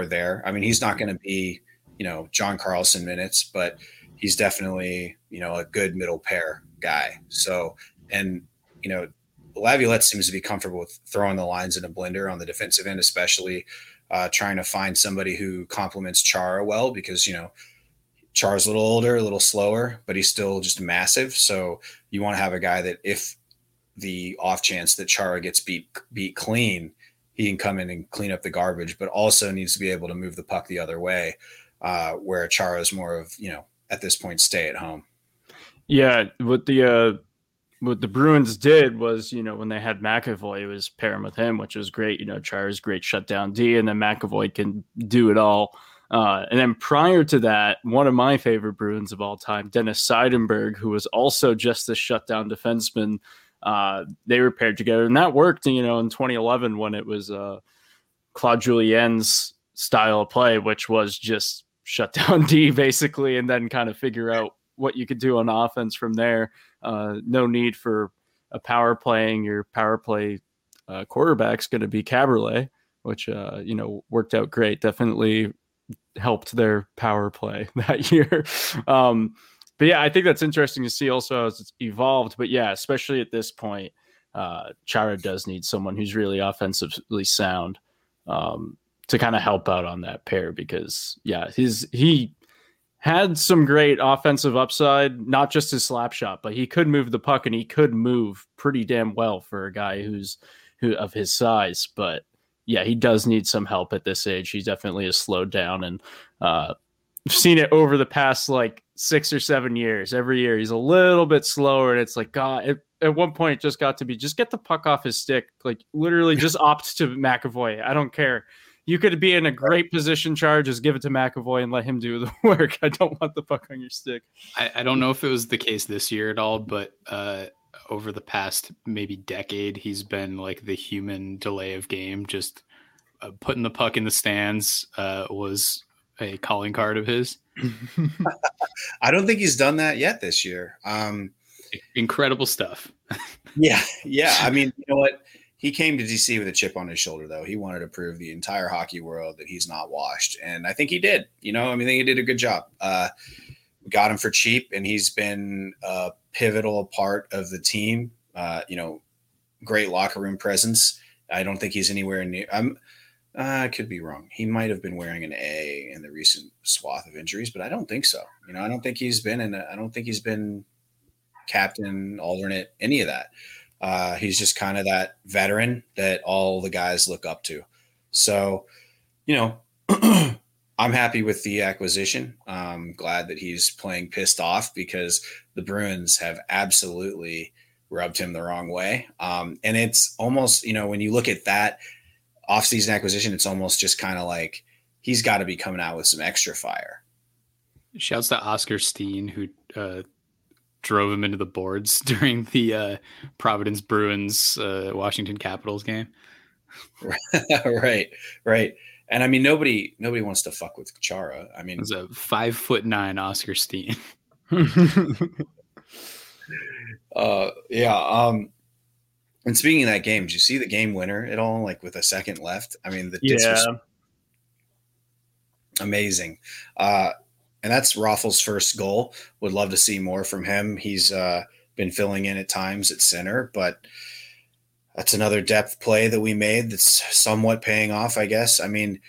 there. I mean, he's not going to be you know John Carlson minutes, but he's definitely you know a good middle pair guy. So and you know Laviolette seems to be comfortable with throwing the lines in a blender on the defensive end, especially uh, trying to find somebody who complements Chara well because, you know, Chara's a little older, a little slower, but he's still just massive. So you want to have a guy that if the off chance that Chara gets beat beat clean, he can come in and clean up the garbage, but also needs to be able to move the puck the other way, uh, where Chara is more of, you know, at this point, stay at home. Yeah, with the uh, what the Bruins did was, you know, when they had McAvoy, it was pairing with him, which was great. You know, Chara's great shutdown D, and then McAvoy can do it all. Uh, and then prior to that, one of my favorite Bruins of all time, Dennis Seidenberg, who was also just a shutdown defenseman, uh, they were paired together, and that worked. You know, in 2011 when it was uh, Claude Julien's style of play, which was just shut down D basically, and then kind of figure out what you could do on offense from there. Uh, no need for a power playing your power play uh, quarterback's going to be Kaberle, which uh, you know worked out great. Definitely helped their power play that year. um, but yeah, I think that's interesting to see also as it's evolved. But yeah, especially at this point, uh, Chara does need someone who's really offensively sound um, to kind of help out on that pair because yeah, his he had some great offensive upside, not just his slap shot, but he could move the puck and he could move pretty damn well for a guy who's who of his size. But yeah, he does need some help at this age. He definitely has slowed down and uh seen it over the past like six or seven years. Every year he's a little bit slower, and it's like God. It, at one point, it just got to be just get the puck off his stick. Like literally, just opt to McAvoy. I don't care you could be in a great position charge, just give it to McAvoy and let him do the work. I don't want the puck on your stick. I, I don't know if it was the case this year at all, but uh, over the past maybe decade, he's been like the human delay of game. Just uh, putting the puck in the stands uh, was a calling card of his. I don't think he's done that yet this year. Um, Incredible stuff. yeah, yeah. I mean, you know what? he came to DC with a chip on his shoulder, though. He wanted to prove the entire hockey world that he's not washed, and I think he did. You know, I mean, I think he did a good job. Uh, got him for cheap, and he's been a pivotal part of the team. Uh, you know, great locker room presence. I don't think he's anywhere near. I'm. Uh, I could be wrong. He might have been wearing an A in the recent swath of injuries, but I don't think so. You know, I don't think he's been in. I don't think he's been captain, alternate, any of that. Uh, he's just kind of that veteran that all the guys look up to. So, you know, I'm happy with the acquisition. I'm glad that he's playing pissed off because the Bruins have absolutely rubbed him the wrong way. Um, and it's almost, you know, when you look at that offseason acquisition, it's almost just kind of like he's got to be coming out with some extra fire. Shouts to Oskar Steen, who uh, drove him into the boards during the uh, Providence Bruins uh, Washington Capitals game. right, right. And I mean, nobody nobody wants to fuck with Chara. I mean, it's a five foot nine Oskar Steen. uh, yeah. Um, and speaking of that game, did you see the game winner at all? Like with a second left? I mean, the yeah. amazing. Uh, and that's Raffl's first goal. Would love to see more from him. He's uh, been filling in at times at center, but that's another depth play that we made that's somewhat paying off, I guess. I mean,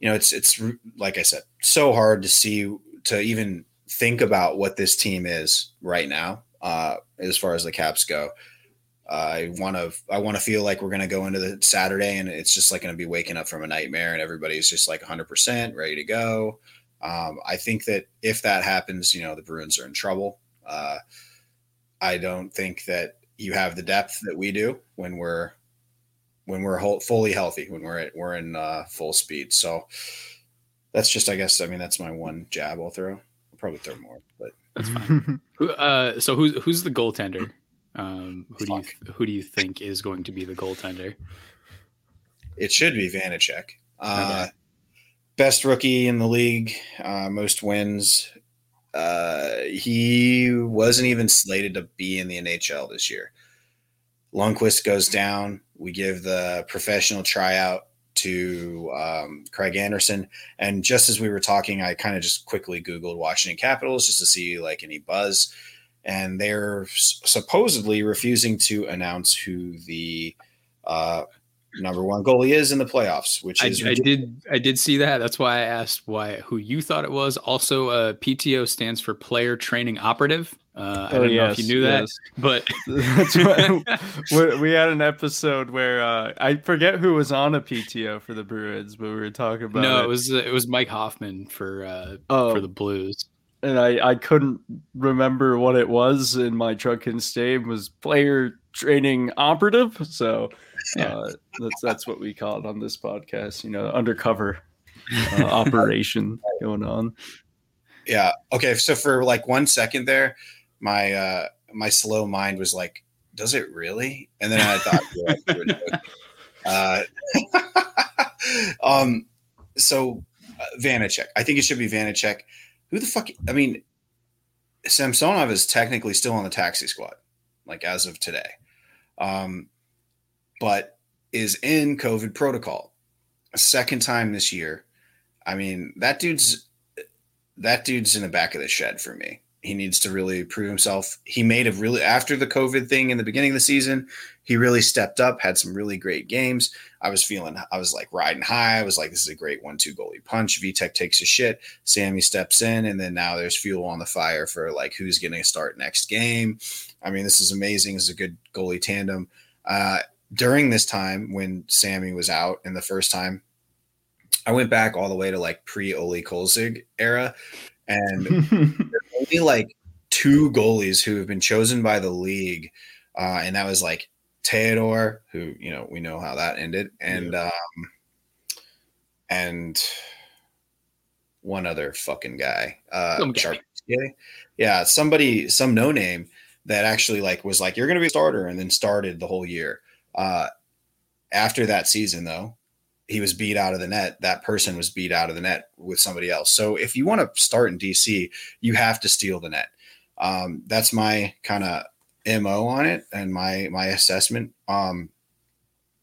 you know, it's it's like I said, so hard to see to even think about what this team is right now, uh, as far as the Caps go. I want to I want to feel like we're going to go into the Saturday and it's just like going to be waking up from a nightmare and everybody's just like 100% ready to go. Um, I think that if that happens, you know, the Bruins are in trouble. Uh, I don't think that you have the depth that we do when we're when we're whole, fully healthy, when we're at, we're in uh, full speed. So that's just, I guess, I mean, that's my one jab I'll throw. I'll probably throw more, but that's fine. uh, so who's who's the goaltender? Um, who Fuck. do you who do you think is going to be the goaltender? It should be Vanecek. Uh, okay. Best rookie in the league, uh, most wins. Uh, he wasn't even slated to be in the NHL this year. Lundqvist goes down. We give the professional tryout to um, Craig Anderson. And just as we were talking, I kind of just quickly Googled Washington Capitals just to see like any buzz. And they're supposedly refusing to announce who the uh, number one goalie is in the playoffs, which is I, I, did I did see that. That's why I asked why who you thought it was. Also, uh, PTO stands for Player Training Operative. Uh, I oh, don't yes, know if you knew yes. that, but we had an episode where uh, I forget who was on a PTO for the Bruins, but we were talking about. No, it, it was it was Mike Hoffman for uh, oh. for the Blues and I, I couldn't remember what it was in my truck. drunken state was player training operative so. Uh, that's that's what we call it on this podcast. You know, undercover uh, operation going on. Yeah. Okay. So for like one second there, my uh my slow mind was like, "Does it really?" And then I thought, uh, um, so uh, Vanecek. I think it should be Vanecek. Who the fuck? I mean, Samsonov is technically still on the taxi squad, like as of today. Um, but is in COVID protocol. A second time this year. I mean, that dude's that dude's in the back of the shed for me. He needs to really prove himself. He made a really after the COVID thing in the beginning of the season, he really stepped up, had some really great games. I was feeling I was like riding high. I was like, this is a great one-two goalie punch. Vitek takes a shit. Sammy steps in, and then now there's fuel on the fire for like who's gonna start next game. I mean, this is amazing. This is a good goalie tandem. Uh, during this time when Sammy was out and the first time, I went back all the way to like pre Oli Kolzig era, and only like two goalies who have been chosen by the league, uh, and that was like Theodore, who you know we know how that ended, and yeah. um, and one other fucking guy, uh, yeah, yeah, somebody, some no name that actually like was like you're going to be a starter, and then started the whole year. Uh, after that season, though, he was beat out of the net. That person was beat out of the net with somebody else. So if you want to start in DC, you have to steal the net. Um, that's my kind of mo on it and my my assessment. Um,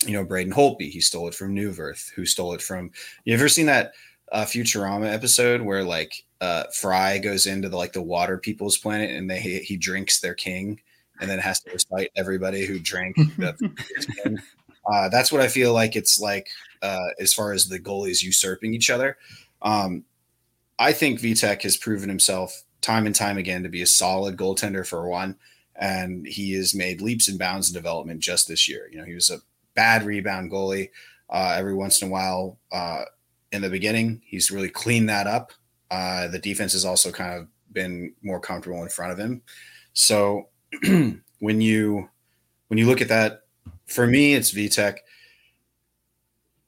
you know, Braden Holtby, he stole it from Neuwirth, who stole it from. You ever seen that uh, Futurama episode where like uh, Fry goes into the like the water people's planet and they he drinks their king and then has to recite everybody who drank. The, uh, that's what I feel like it's like uh, as far as the goalies usurping each other. Um, I think Vitek has proven himself time and time again to be a solid goaltender for one, and he has made leaps and bounds in development just this year. You know, he was a bad rebound goalie uh, every once in a while uh, in the beginning. He's really cleaned that up. Uh, the defense has also kind of been more comfortable in front of him. So when you when you look at that, for me, it's Vitek.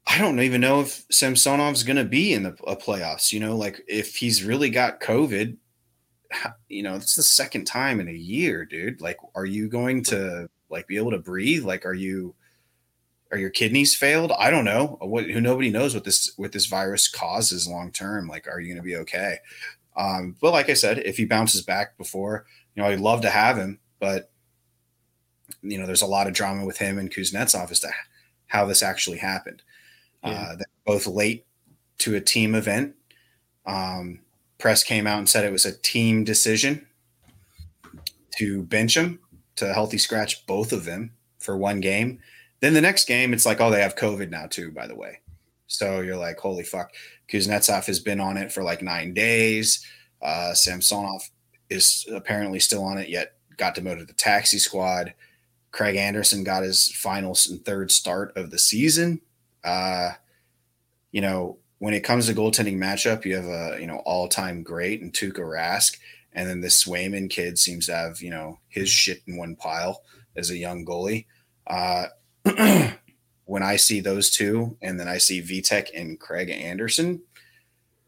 I don't even know if Samsonov's going to be in the playoffs. You know, like if he's really got COVID, you know, it's the second time in a year, dude. Like, are you going to like be able to breathe? Like, are you are your kidneys failed? I don't know. What who nobody knows what this what this virus causes long term. Like, are you going to be okay? Um, but like I said, if he bounces back before, you know, I'd love to have him, but you know, there's a lot of drama with him and Kuznetsov as to how this actually happened. Yeah. Uh, both late to a team event. Um, press came out and said it was a team decision to bench him to healthy scratch both of them for one game. Then the next game, it's like, oh, they have COVID now too, by the way. So you're like, holy fuck. Kuznetsov has been on it for like nine days. Uh, Samsonov is apparently still on it, yet got demoted to the taxi squad. Craig Anderson got his final and third start of the season. Uh, you know, when it comes to goaltending matchup, you have a you know all time great and Tuukka Rask, and then this Swayman kid seems to have you know his shit in one pile as a young goalie. Uh, when I see those two, and then I see Vitek and Craig Anderson,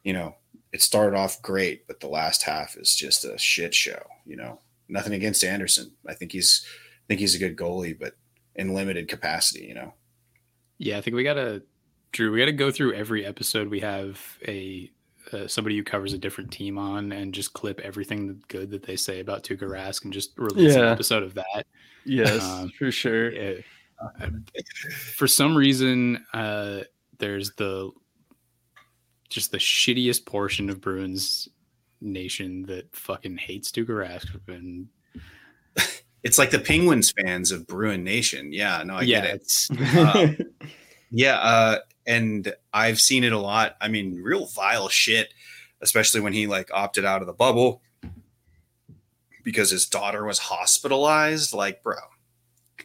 you know, it started off great, but the last half is just a shit show. You know, nothing against Anderson. I think he's, I think he's a good goalie, but in limited capacity. You know. Yeah, I think we gotta, Drew. We gotta go through every episode. We have a uh, somebody who covers a different team on and just clip everything good that they say about Tuukka Rask and just release yeah. an episode of that. Yes, um, for sure. Yeah. For some reason, uh, there's the just the shittiest portion of Bruins nation that fucking hates Tuukka Rask and it's like the Penguins fans of Bruin Nation. Yeah, no, I yeah, get it. Uh, yeah, uh, and I've seen it a lot. I mean, real vile shit, especially when he like opted out of the bubble because his daughter was hospitalized. Like, bro,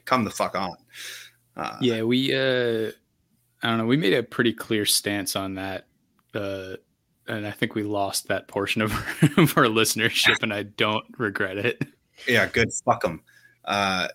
come the fuck on. Uh, yeah, we uh I don't know, we made a pretty clear stance on that. Uh and I think we lost that portion of our, of our listenership and I don't regret it. Yeah, good. Fuck them. Uh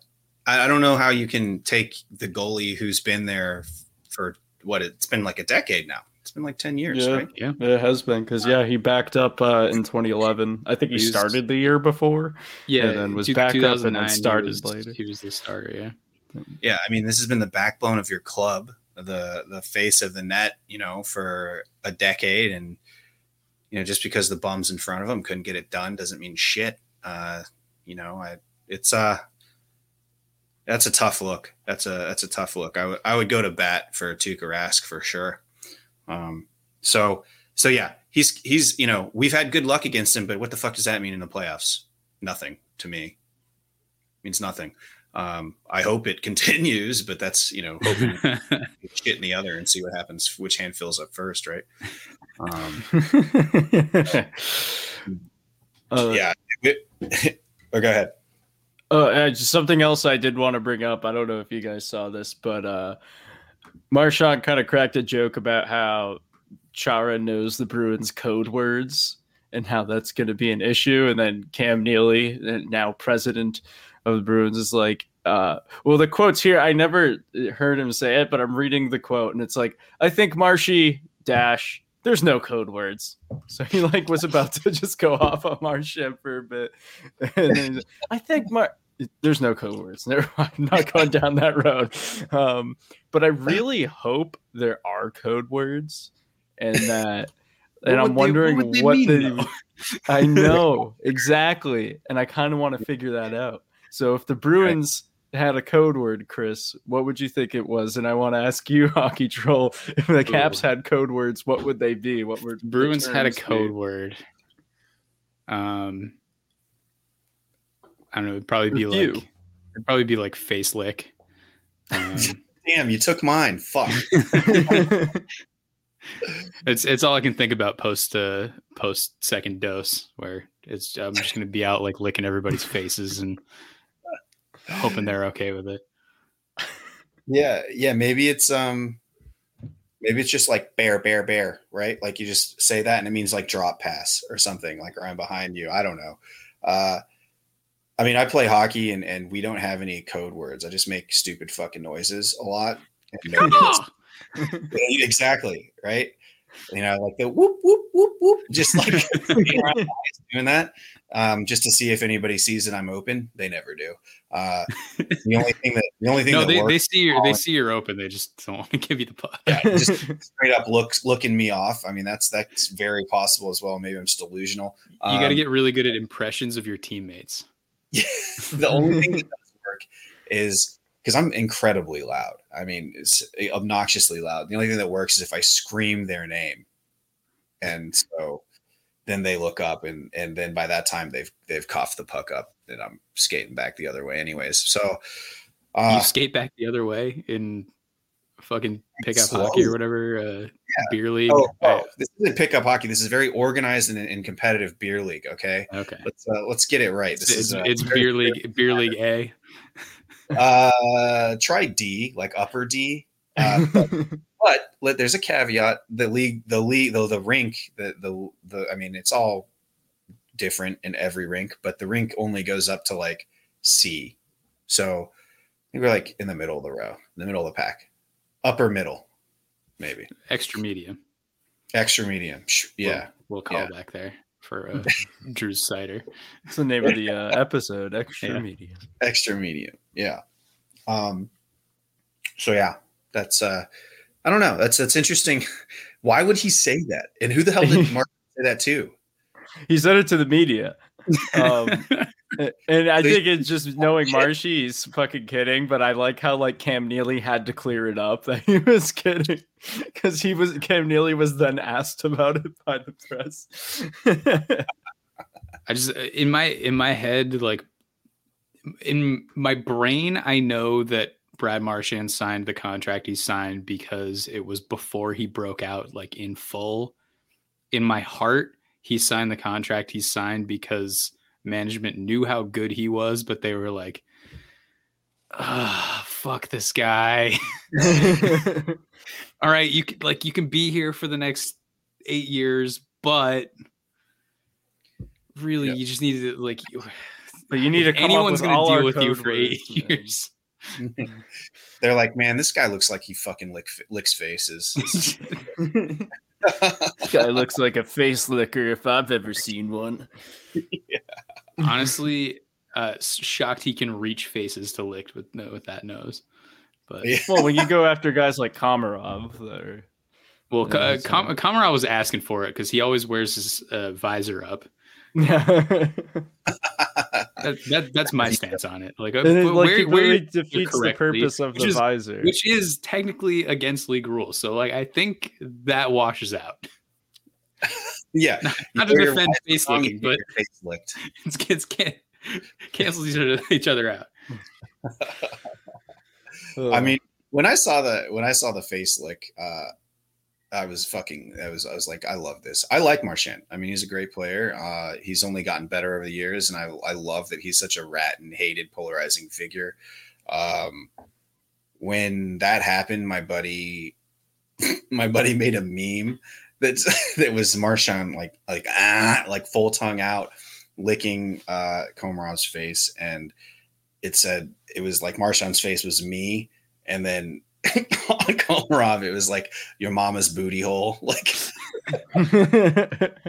I, I don't know how you can take the goalie who's been there for what it's been like a decade now. It's been like 10 years, yeah, right? Yeah, it has been because, yeah, he backed up uh, in 2011. I think he, he started the year before. Yeah. And then was backed up and then started he was, later. He was the starter, yeah. Yeah. I mean, this has been the backbone of your club, the the face of the net, you know, for a decade. And, you know, just because the bums in front of him couldn't get it done doesn't mean shit. Uh, you know, I, it's, uh, that's a tough look. That's a that's a tough look. I would I would go to bat for Tuukka Rask for sure. Um, so so yeah, he's he's you know we've had good luck against him, but what the fuck does that mean in the playoffs? Nothing to me. It means nothing. Um, I hope it continues, but that's you know hoping shit in the other and see what happens. Which hand fills up first, right? Um, uh, yeah. Or go ahead. Uh, just something else I did want to bring up. I don't know if you guys saw this, but uh, Marchand kind of cracked a joke about how Chara knows the Bruins code words and how that's going to be an issue. And then Cam Neely, now president of the Bruins, is like, uh, well, the quote's here. I never heard him say it, but I'm reading the quote, and it's like, I think Marshy dash. There's no code words, so he like was about to just go off on Marchand for a bit, and then I think Mar there's no code words. Never, I'm not going down that road. Um, but I really hope there are code words, and that. and I'm wondering what, they, what mean, they. I know exactly, and I kind of want to figure that out. So if the Bruins had a code word, Chris, what would you think it was? And I want to ask you, Hockey Troll, if the Caps had code words, what would they be? What would Bruins had a code be? word? Um, I don't know. It'd probably be like it'd probably be like face lick. Um, Damn, you took mine. Fuck. it's it's all I can think about post uh post second dose where it's I'm just gonna be out like licking everybody's faces and hoping they're okay with it. Yeah, yeah. Maybe it's um maybe it's just like bear, bear, bear, right? Like you just say that and it means like drop pass or something, like or I'm behind you. I don't know. Uh I mean, I play hockey and, and we don't have any code words. I just make stupid fucking noises a lot. exactly. Right. you know, like the whoop whoop whoop whoop, just like doing that, um, just to see if anybody sees that I'm open. They never do. Uh, the only thing that the only thing no, they, they see you. They see you're open. They just don't want to give you the puck. yeah, just straight up looks looking me off. I mean, that's that's very possible as well. Maybe I'm just delusional. You got to Um, get really good at impressions of your teammates. the only thing that doesn't work is because I'm incredibly loud. I mean, it's obnoxiously loud. The only thing that works is if I scream their name, and so then they look up, and and then by that time they've they've coughed the puck up, and I'm skating back the other way, anyways. So, you uh, skate back the other way in fucking pickup Slow. hockey or whatever uh, beer league. oh, oh, this isn't pickup hockey. This is very organized and, and competitive beer league. Okay, okay. let's uh, let's get it right. This It's, is uh, it's beer league. Beer league A. Uh, try D, like upper D. Uh, but let, there's a caveat: the league, the league, though the rink, the the the. I mean, it's all different in every rink, but the rink only goes up to like C. So I we're like in the middle of the row, in the middle of the pack, upper middle, maybe Extra medium. extra medium. Yeah, We'll, we'll call Yeah. back there for uh, Drew's cider. It's the name of the uh, episode. Extra Yeah. media. extra medium. Yeah. Um. So yeah, that's uh, I don't know. That's that's interesting. Why would he say that? And who the hell did Mark say that to? He said it to the media. Um, and I think it's just knowing Marshy, he's fucking kidding. But I like how like Cam Neely had to clear it up that he was kidding because he was Cam Neely was then asked about it by the press. I just in my in my head, like in my brain, I know that Brad Marchand signed the contract he signed because it was before he broke out like in full. In my heart, he signed the contract he signed because management knew how good he was, but they were like, ah, fuck this guy. All right, you can like you can be here for the next eight years, but really Yeah. you just need to like you but you need to come anyone's up with gonna all deal with you for eight words, man. years. They're like, man, this guy looks like he fucking lick, licks faces. This guy looks like a face licker if I've ever seen one. Honestly, uh shocked he can reach faces to lick with no with that nose. But Yeah. Well, when you go after guys like Komarov, they're well, Yeah, uh, so- Kam- Kamara was asking for it because he always wears his uh, visor up. Yeah. That, that that's my stance on it. Like, uh, and it but like where, completely where defeats the purpose of the is- visor. which is technically against league rules. So like I think that washes out. yeah. Not to defend face wrong, licking, you get but face licked. it's, it's can cancels each other, each other out. I mean, when I saw the when I saw the face lick, uh, I was fucking. I was I was like, I love this. I like Marchand. I mean, he's a great player. Uh, he's only gotten better over the years, and I I love that he's such a rat and hated, polarizing figure. Um, when that happened, my buddy, my buddy made a meme that that was Marchand like like ah like full tongue out, licking uh Komarov's face, and it said it was like Marchand's face was me, and then on Komarov it was like your mama's booty hole. Like,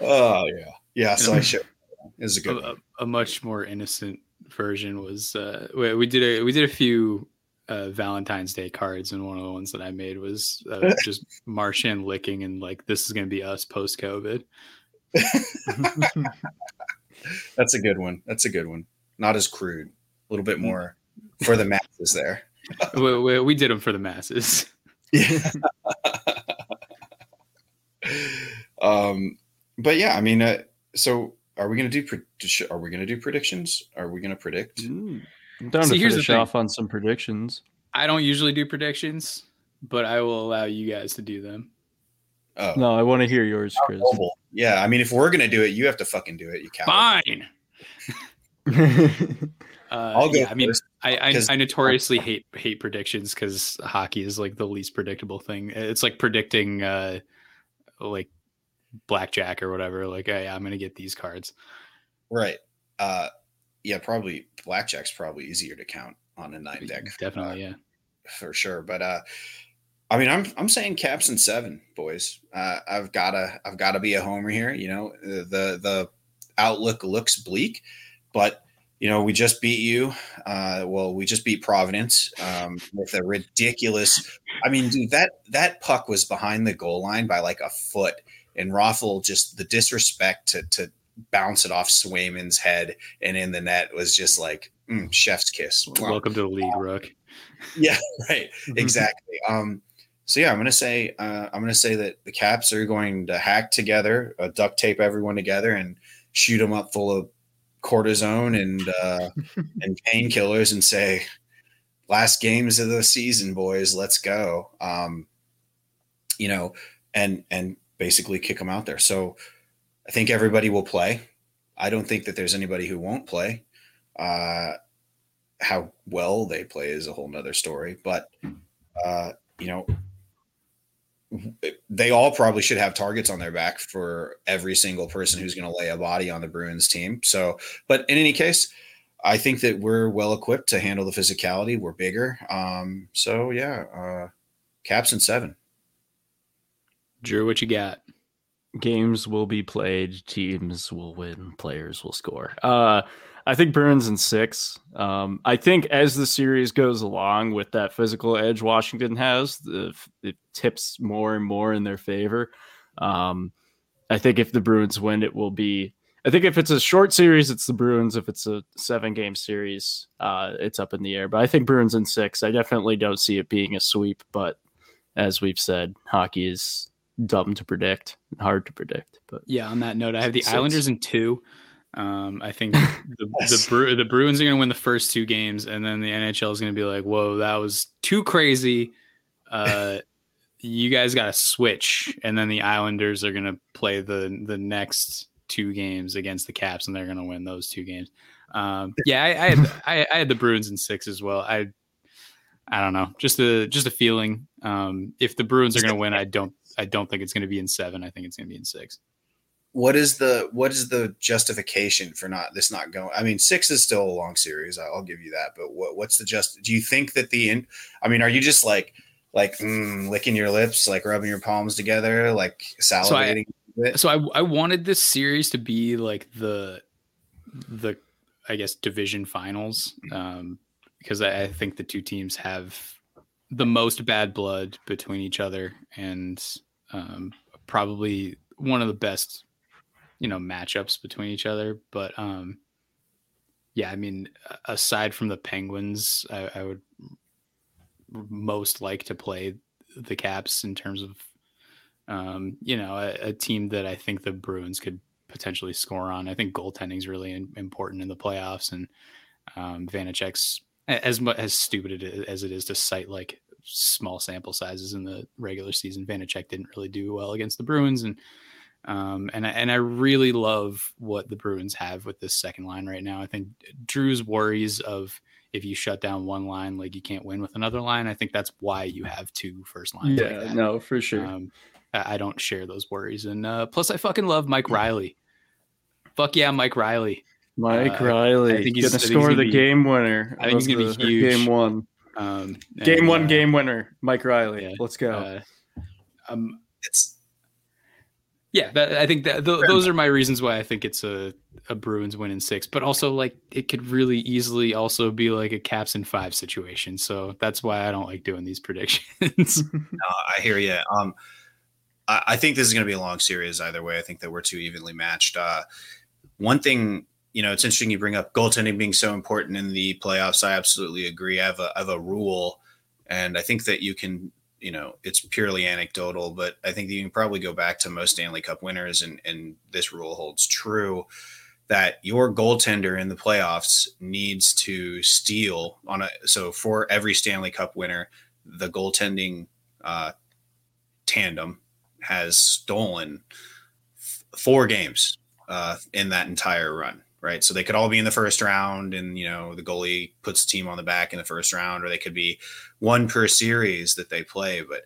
oh yeah, yeah. So I showed. It was a good. one. a, a much more innocent version was uh, we, we did a we did a few uh, Valentine's Day cards, and one of the ones that I made was uh, just Marchand licking and like this is gonna be us post COVID. That's a good one. That's a good one. Not as crude. A little bit more for the masses there. we, we, we did them for the masses. Yeah. um, but yeah, I mean, uh, so are we gonna do? Pre- are we gonna do predictions? Are we gonna predict? Mm. I'm down See, to here's the finish thing. off on some predictions. I don't usually do predictions, but I will allow you guys to do them. Oh, No, I want to hear yours, Chris. Yeah, I mean, if we're gonna do it, you have to fucking do it. You coward. Fine. Uh, I'll go yeah, I mean, first, I, I, I notoriously hate hate predictions because hockey is like the least predictable thing. It's like predicting uh like blackjack or whatever. Like, hey, I'm gonna get these cards. Right. Uh, yeah, probably blackjack's probably easier to count on a nine deck. Definitely, yeah. for sure. But uh, I mean, I'm I'm saying Caps and seven, boys. Uh, I've gotta I've gotta be a homer here. You know, the the outlook looks bleak, but you know, we just beat you. Uh, well, we just beat Providence um, with a ridiculous. I mean, dude, that that puck was behind the goal line by like a foot, and Rothel just the disrespect to to bounce it off Swayman's head and in the net was just like mm, chef's kiss. Welcome to the league, Rook. Yeah, right. exactly. Um, so yeah, I'm gonna say uh, I'm gonna say that the Caps are going to hack together, uh, duct tape everyone together, and shoot them up full of cortisone and uh, and painkillers, and say, "Last games of the season, boys, let's go." Um, you know, and and basically kick them out there. So I think everybody will play. I don't think that there's anybody who won't play. Uh, how well they play is a whole nother story, but uh, you know, they all probably should have targets on their back for every single person who's going to lay a body on the Bruins team. So, but in any case, I think that we're well equipped to handle the physicality. We're bigger. Um, so yeah, uh, caps and seven. Drew, what you got? Games will be played, teams will win, players will score. Uh, I think Bruins in six. Um, I think as the series goes along with that physical edge Washington has, the, it tips more and more in their favor. Um, I think if the Bruins win, it will be. I think if it's a short series, it's the Bruins. If it's a seven game series, uh, it's up in the air. But I think Bruins in six. I definitely don't see it being a sweep. But as we've said, hockey is dumb to predict, hard to predict. But yeah, on that note, I have the six. Islanders in two. Um, I think the yes. the, Bru- the Bruins are going to win the first two games, and then the NHL is going to be like, "Whoa, that was too crazy." Uh, you guys got to switch, and then the Islanders are going to play the the next two games against the Caps, and they're going to win those two games. Um, yeah, I, I, had, I, I had the Bruins in six as well. I I don't know, just a just a feeling. Um, if the Bruins are going to win, I don't I don't think it's going to be in seven. I think it's going to be in six what is the what is the justification for not this not going? I mean, six is still a long series. I'll give you that. But what what's the just? Do you think that the in? I mean, are you just like like mm, licking your lips, like rubbing your palms together, like salivating? So I, so I I wanted this series to be like the the I guess division finals um, because I, I think the two teams have the most bad blood between each other and um, probably one of the best you know matchups between each other. But um, yeah, I mean, aside from the Penguins, I, I would most like to play the Caps in terms of um, you know a, a, team that I think the Bruins could potentially score on. I think goaltending is really in, important in the playoffs, and um, Vanecek's as much as stupid as it is to cite like small sample sizes in the regular season. Vanecek didn't really do well against the Bruins, and um, and I, and I really love what the Bruins have with this second line right now. I think Drew's worries of if you shut down one line, like you can't win with another line. I think that's why you have two first lines. Yeah, like no, for sure. Um, I don't share those worries, and uh, plus I fucking love Mike Reilly. Fuck yeah, Mike Reilly. Mike uh, Reilly. I think he's gonna score the be, game winner. I think he's gonna be huge. Game one. Um, game and, one, uh, game winner. Mike Reilly. Yeah, Let's go. Uh, um, it's yeah, that, I think that th- those are my reasons why I think it's a, a Bruins win in six, but also like it could really easily also be like a Caps in five situation. So that's why I don't like doing these predictions. no, I hear you. Um, I, I think this is going to be a long series either way. I think that we're too evenly matched. Uh, one thing, you know, it's interesting you bring up goaltending being so important in the playoffs. I absolutely agree. I have a, I have a rule, and I think that you can you know it's purely anecdotal but i think you can probably go back to most stanley cup winners and and this rule holds true that your goaltender in the playoffs needs to steal on a so for every stanley cup winner the goaltending uh, tandem has stolen f- four games uh, in that entire run right? So they could all be in the first round, and you know the goalie puts the team on the back in the first round, or they could be one per series that they play. But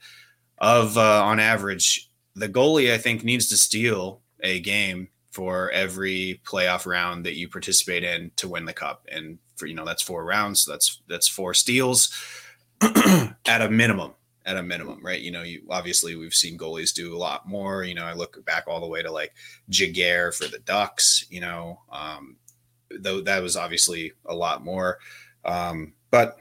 of uh, on average, the goalie I think needs to steal a game for every playoff round that you participate in to win the cup, and for you know that's four rounds, so that's that's four steals at a minimum. At a minimum, right? You know, you obviously we've seen goalies do a lot more. You know, I look back all the way to like Giguere for the Ducks. You know, um, though that was obviously a lot more. Um, but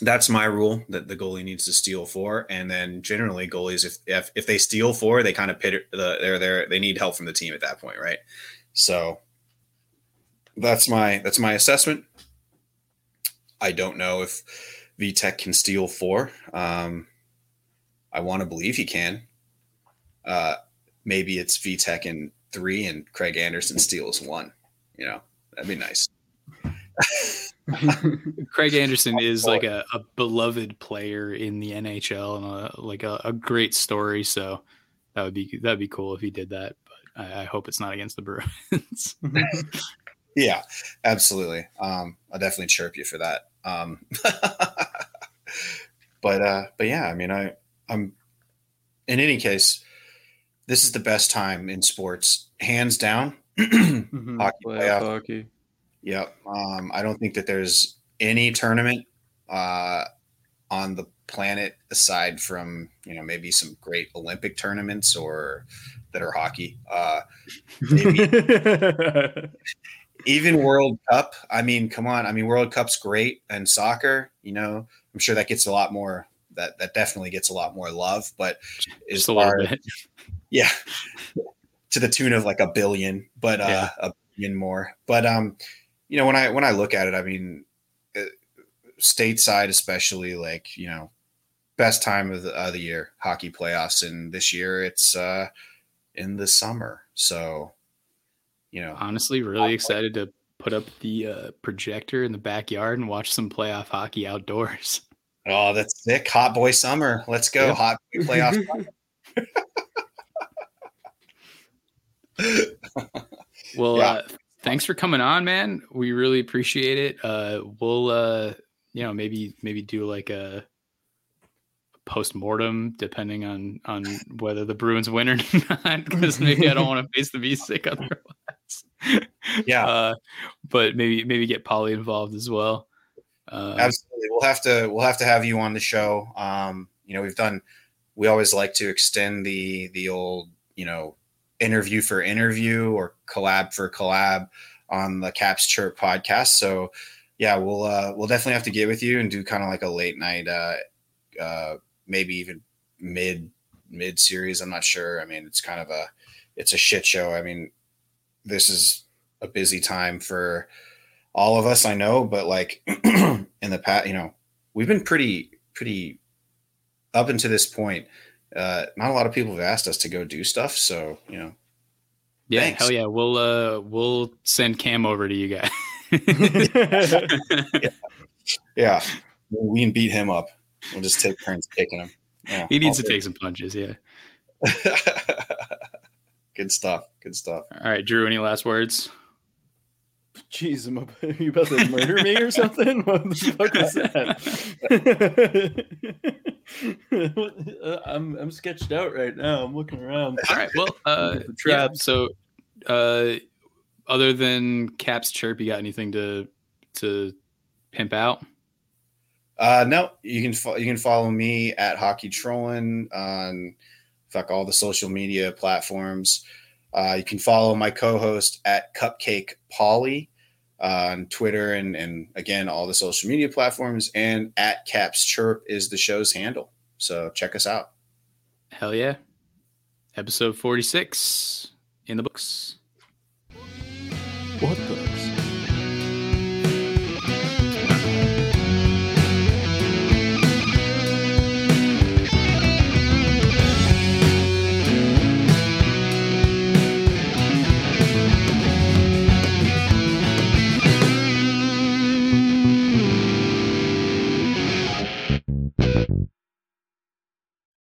that's my rule that the goalie needs to steal four, and then generally goalies, if if, if they steal four, they kind of pit the they're there they need help from the team at that point, right? So that's my that's my assessment. I don't know if Vitek can steal four. Um, I want to believe he can. Uh, maybe it's Vitek in three and Craig Anderson steals one. You know, that'd be nice. Craig Anderson is like a, a, beloved player in the NHL and a, like a, a, great story. So that would be that'd be cool if he did that. But I, I hope it's not against the Bruins. yeah, absolutely. Um, I'll definitely chirp you for that. Um, but uh, but yeah, I mean, I I'm in any case, this is the best time in sports, hands down. mm-hmm. Hockey playoff. Hockey. Yep. Um, I don't think that there's any tournament uh, on the planet aside from you know maybe some great Olympic tournaments or that are hockey. Uh, even World Cup. I mean, come on. I mean, World Cup's great and soccer. You know, I'm sure that gets a lot more. That that definitely gets a lot more love. But as far, yeah, to the tune of like a billion, but uh, yeah. a billion more. But um, you know, when I when I look at it, I mean, uh, stateside especially, like you know, best time of the, of the year, hockey playoffs, and this year it's uh in the summer. So you know, honestly, really excited to put up the uh, projector in the backyard and watch some playoff hockey outdoors. Oh, that's sick! Hot boy summer. Let's go, yep. hot boy playoff. well, yeah. uh, thanks for coming on, man. We really appreciate it. Uh, we'll, uh, you know, maybe maybe do like a post mortem, depending on on whether the Bruins win or not. Because maybe I don't want to face the V sick otherwise. Yeah, uh, but maybe maybe get Polly involved as well. Uh, Absolutely, we'll have to we'll have to have you on the show. Um, you know, we've done. We always like to extend the the old you know interview for interview or collab for collab on the Caps Chirp podcast. So yeah, we'll uh, we'll definitely have to get with you and do kind of like a late night uh, uh, maybe even mid mid series. I'm not sure. I mean, it's kind of a it's a shit show. I mean, this is a busy time for all of us, I know, but like in the past, you know, we've been pretty pretty up until this point. Uh, not a lot of people have asked us to go do stuff, so you know. Yeah, thanks. hell yeah, we'll uh we'll send Cam over to you guys. yeah. yeah, we can beat him up. We'll just take turns kicking him. Yeah, he needs to take some punches. Yeah. Good stuff. Good stuff. All right, Drew. Any last words? Jeez, am I, are you about to murder me or something? What the fuck is that? I'm I'm sketched out right now. I'm looking around. All right. Well, uh, yeah, so uh, other than Caps chirp, you got anything to to pimp out? Uh, no, you can fo- you can follow me at Hockey Trolling on fuck all the social media platforms. Uh, you can follow my co-host at Cupcake Polly uh, on Twitter and and again all the social media platforms. And at Caps Chirp is the show's handle. So check us out. Hell yeah! Episode forty six in the books.